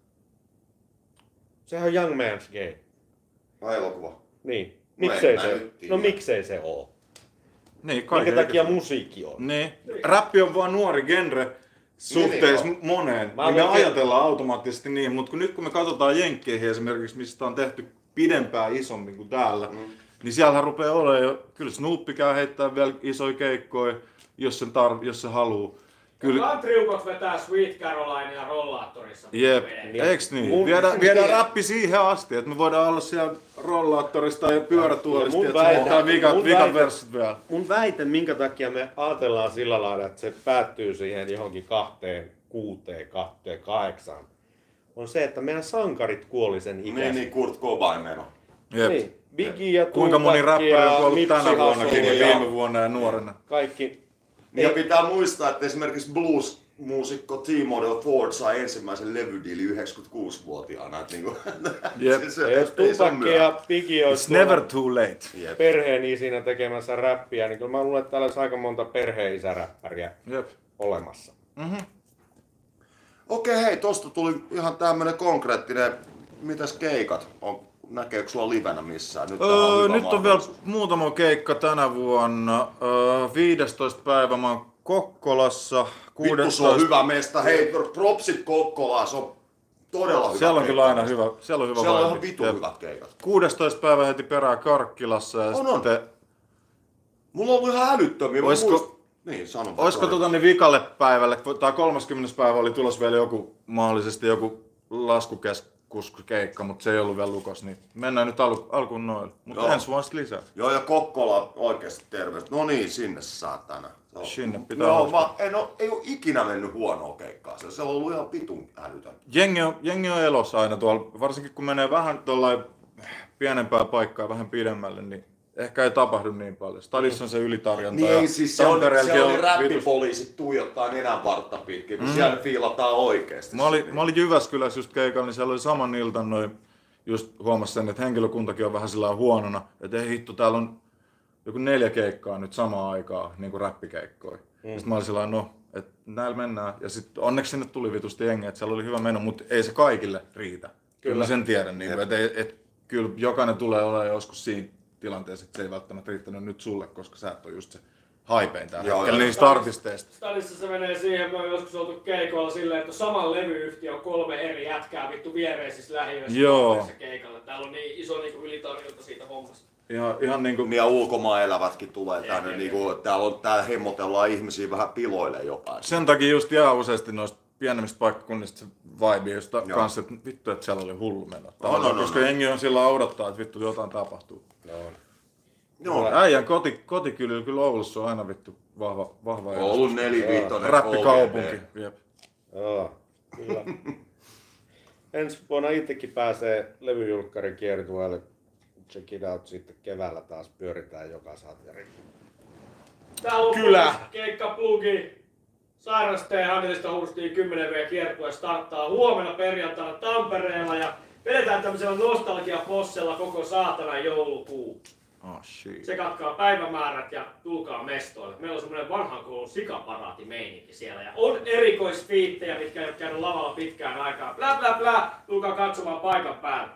Sehän on young man's game. Ai elokuva. Niin. Miksei se, nyt no miksei se oo? Niin, kaiken Minkä takia ikäisiä. musiikki on? Niin. Räppi on vaan nuori genre suhteessa Niin, moneen. Mä Niin me ajatellaan automaattisesti niin, mutta kun nyt kun me katsotaan Jenkkeihin esimerkiksi, mistä on tehty pidempään isommin kuin täällä, mm. niin siellähän rupeaa olemaan jo, kyllä Snoopi käy heittää vielä isoja keikkoja, jos, sen tar- jos se haluu. Kyllä, Countryukot vetää Sweet Caroline ja rollaattorissa. Jep, eiks niin? Mun- Viedään, viedään räppi siihen asti, että me voidaan olla siellä rollaattorista ja pyörätuolista, mun että se väite- ottaa vikan, mun vikan verssit vielä. Mun väite, minkä takia me ajatellaan sillä lailla, että se päättyy siihen johonkin kahteen, kuuteen, kahteen, kahdeksaan, on se, että meidän sankarit kuoli sen Niin, ikäisenä. niin Kurt Cobain meno. Jep. Niin. Biggie ja Kuinka moni räppäri ja on kuollut Nipsey tänä vuonnakin ja ja viime vuonna ja nuorena? Kaikki. Ja pitää muistaa, että esimerkiksi blues-muusikko T. Model Ford sai ensimmäisen levydiili 96-vuotiaana. Että niinku, Jep. siis Ja jos ei se Tupac myöhä. ja Biggie olisi It's never too late. Jep. perheen isinä tekemässä räppiä, niin kyllä mä luulen, että täällä olisi aika monta perheen isäräppäriä Jep. olemassa. Okei, hei, tosta tuli ihan tämmönen konkreettinen, mitäs keikat? On, näkeekö sulla livenä missään? Nyt, Öö, hyvä nyt on vielä muutama keikka tänä vuonna. Öö, 15. päivä mä oon Kokkolassa. Vittu, se on hyvä mesta. Hei, propsit Kokkolaan, se on todella hyvä Siellä on kyllä aina hyvä. Siellä on hyvä Siellä on vitu hyvät keikat. 16. päivä heti perään Karkkilassa ja On, on. sitten... Mulla on ollut ihan älyttömiä. Oisko- muist- Niin, Olisiko tota niin vikalle päivälle, tai 30. päivä oli tulos vielä joku, mahdollisesti joku laskukeskuskeikka, mutta se ei ollut vielä lukos, niin mennään nyt al- alkuun noille. Mutta ensi vuonna lisää. Joo, ja Kokkola oikeasti terveys. No niin, sinne saatana. On- Sinne pitää Joo, hauskaa. mä en oo, ei oo ikinä mennyt huonoa keikkaa. Se, se on ollut ihan vitun älytön. Jengi on, jengi on elossa aina tuolla, varsinkin kun menee vähän tuollain pienempää paikkaa vähän pidemmälle, niin ehkä ei tapahdu niin paljon. Stadissa on se ylitarjonta. Niin, siis se on, se oli vitus- räppipoliisit tuijottaa nenän vartta pitkin, kun mm. siellä fiilataan oikeesti. Mä olin, mä olin Jyväskylässä just keikalla, niin siellä oli saman iltan noin, just huomasin sen, että henkilökuntakin on vähän sillä huonona, että ei hitto, täällä on joku neljä keikkaa nyt samaan aikaan, niin kuin räppikeikkoja. Mm. Sitten mä olin sillä no, että näillä mennään. Ja sitten onneksi sinne tuli vitusti jengi, että siellä oli hyvä meno, mutta ei se kaikille riitä. Kyllä, kyllä sen tiedän, niin kuin, että, että kyllä jokainen tulee olemaan joskus siinä tilanteessa, että se ei välttämättä riittänyt nyt sulle, koska sä et ole just se haipein tällä Joo, hetkellä niistä artisteista. Stadissa se menee siihen, me on joskus oltu keikoilla silleen, että saman levyyhtiö on kolme eri jätkää vittu viereisissä lähiöissä Joo. keikalla. Täällä on niin iso niinku ylitarjonta siitä hommasta. Ihan, ihan niin kuin, Ja ulkomaan elävätkin tulee tänne, niin kuin, täällä, on, täällä hemmotellaan ihmisiä vähän piloille jopa. Sen takia just jää useasti noista pienemmistä paikkakunnista se vibe, josta Joo. kanssa, että vittu, että siellä oli hullu meno. Tavallaan, on, on, koska on. jengi on sillä odottaa, että vittu jotain tapahtuu. Joo, Äijän koti, kotikylillä kyllä Oulussa on aina vittu vahva, vahva on ollut neliviittonen Räppikaupunki. Jep. Joo, kyllä. Ensi vuonna itsekin pääsee levyjulkkarin kiertueelle. Check it out, sitten keväällä taas pyöritään joka satjari. Täällä on Kylä. keikka plugi. Sairasteen Hanelista huustiin 10 V kiertue starttaa huomenna perjantaina Tampereella ja vedetään tämmöisellä nostalgia-possella koko saatana joulukuu. Oh shit. Se katkaa päivämäärät ja tulkaa mestoille. Meillä on semmoinen vanhan koulun sikaparaati-meininki siellä. Ja on erikoisfiittejä, mitkä ei ole käynyt lavalla pitkään aikaa. Plä plä plä, tulkaa katsomaan paikan päällä.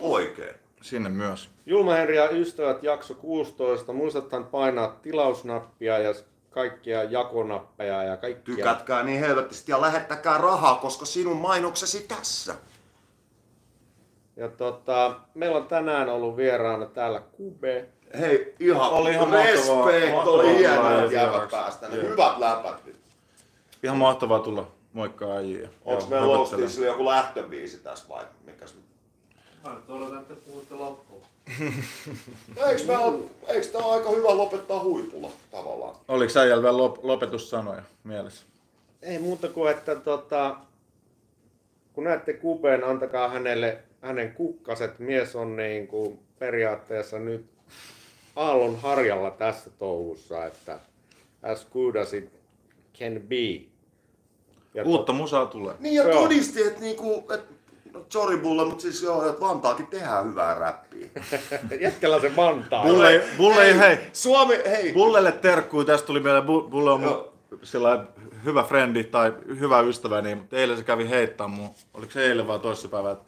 Oikein. Sinne myös. Julma Henri ja ystävät jakso 16. Muistathan painaa tilausnappia ja kaikkia jakonappeja ja kaikkia. Tykätkää niin helvetisti ja lähettäkää rahaa, koska sinun mainoksesi tässä. Ja tota, meillä on tänään ollut vieraana täällä Kube. Hei, ihan, Oli ihan respect, mahtavaa- mahtavaa oli hienoa, että päästä. Ne hyvät läpät nyt. Ihan mahtavaa tulla moikkaa äijiä. Onko Joo, meillä höpöttelen. Lostissa joku lähtöbiisi tässä vai mikäs? Mä nyt odotan, että puhutte loppuun. Eikö, me ole, eikö tää ole aika hyvä lopettaa huipulla tavallaan? Oliko äijällä vielä lop- lopetussanoja mielessä? Ei muuta kuin, että tota, kun näette Kuben, antakaa hänelle hänen kukkaset. Mies on niin kuin periaatteessa nyt aallon harjalla tässä touhussa, että as good as it can be. Ja Uutta musaa tulee. Niin ja todisti, että niinku, et, no, sorry Bulle, mutta siis joo, että Vantaakin tehdään hyvää räppiä. Jätkällä se vantaa. Bulle, ei- Bulle ei, hei, Suomi, hei! Bullelle terkkuu, tästä tuli mieleen, Bu- Bulle on Joo. sillä hyvä frendi tai hyvä ystävä, niin, mutta eilen se kävi heittää mun, oliko se eilen vai toissapäivä, että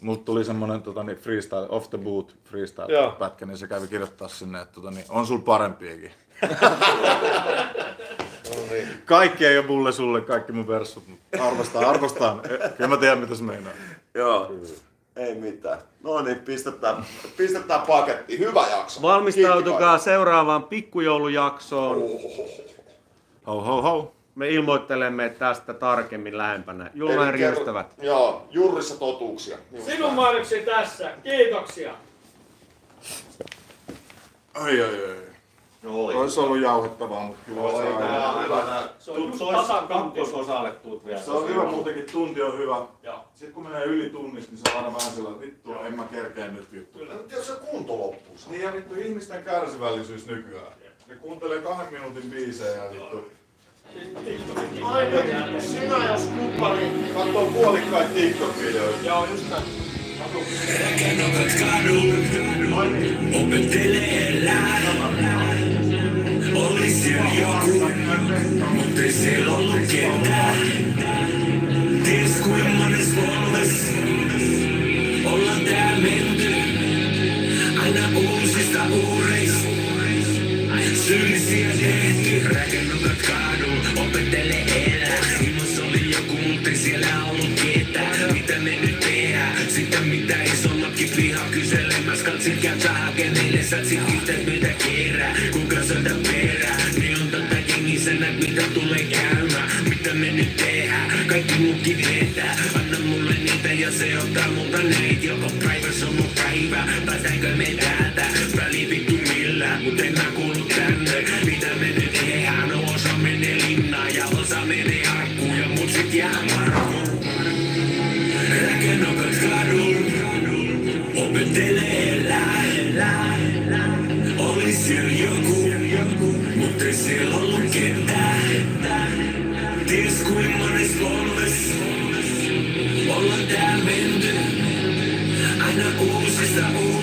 Multa tuli semmonen tota, niin freestyle, off the boot freestyle Joo. pätkä, niin se kävi kirjoittaa sinne, että tota, niin, on sul parempiakin. Niin. Kaikki ei ole mulle sulle, kaikki mun versut, mutta arvostaan, arvostaan. Eh, Kyllä mä tiedän mitä se meinaa. Joo. Ei mitään. No niin, pistetään, pistetään paketti. Hyvä jakso. Valmistautukaa seuraavaan pikkujoulujaksoon. Ho ho ho. Me ilmoittelemme tästä tarkemmin lähempänä. Kerro- ystävät. Joo, Jurrissa totuuksia. Just Sinun näin. mainoksi tässä. Kiitoksia. Ai ai ai. Oli. Olisi ollut jauhettavaa, mutta kyllä se on. Hyvä. Se on tasan kakkososalle tuut vielä. Se on hyvä muutenkin, tunti on hyvä. Joo. Sitten kun menee yli tunnista, niin se on aina vähän sellainen, että vittu, en mä kerkeä nyt vittu. Mutta jos se kunto loppuu. Niin ja vittu ihmisten kärsivällisyys nykyään. Ne kuuntelee kahden minuutin biisejä ja vittu. Aina sinä jos kumppani katsoo puolikkaita TikTok-videoita. Joo, just näin. Opettelee elää. Siellä joku, mutta ei siellä ollut ketään. Ties polves ollaan tää menty. Aina uusista uureista. Syyllisiä tehty, opettele elää. Ilmas oli joku, mutta ei siellä ollut ketään. Mitä me nyt tehdään? Sitä mitä isommatkin pihaa kyselemäs. Katsit käytä hakeneille, satsit Kaikki muukin vetää. Anna mulle niitä ja se ottaa multa näitä. Joko päivä mun päivä. Päästäänkö me täältä? Väli vittu millään, mut en mä kuulu tänne. Ollaan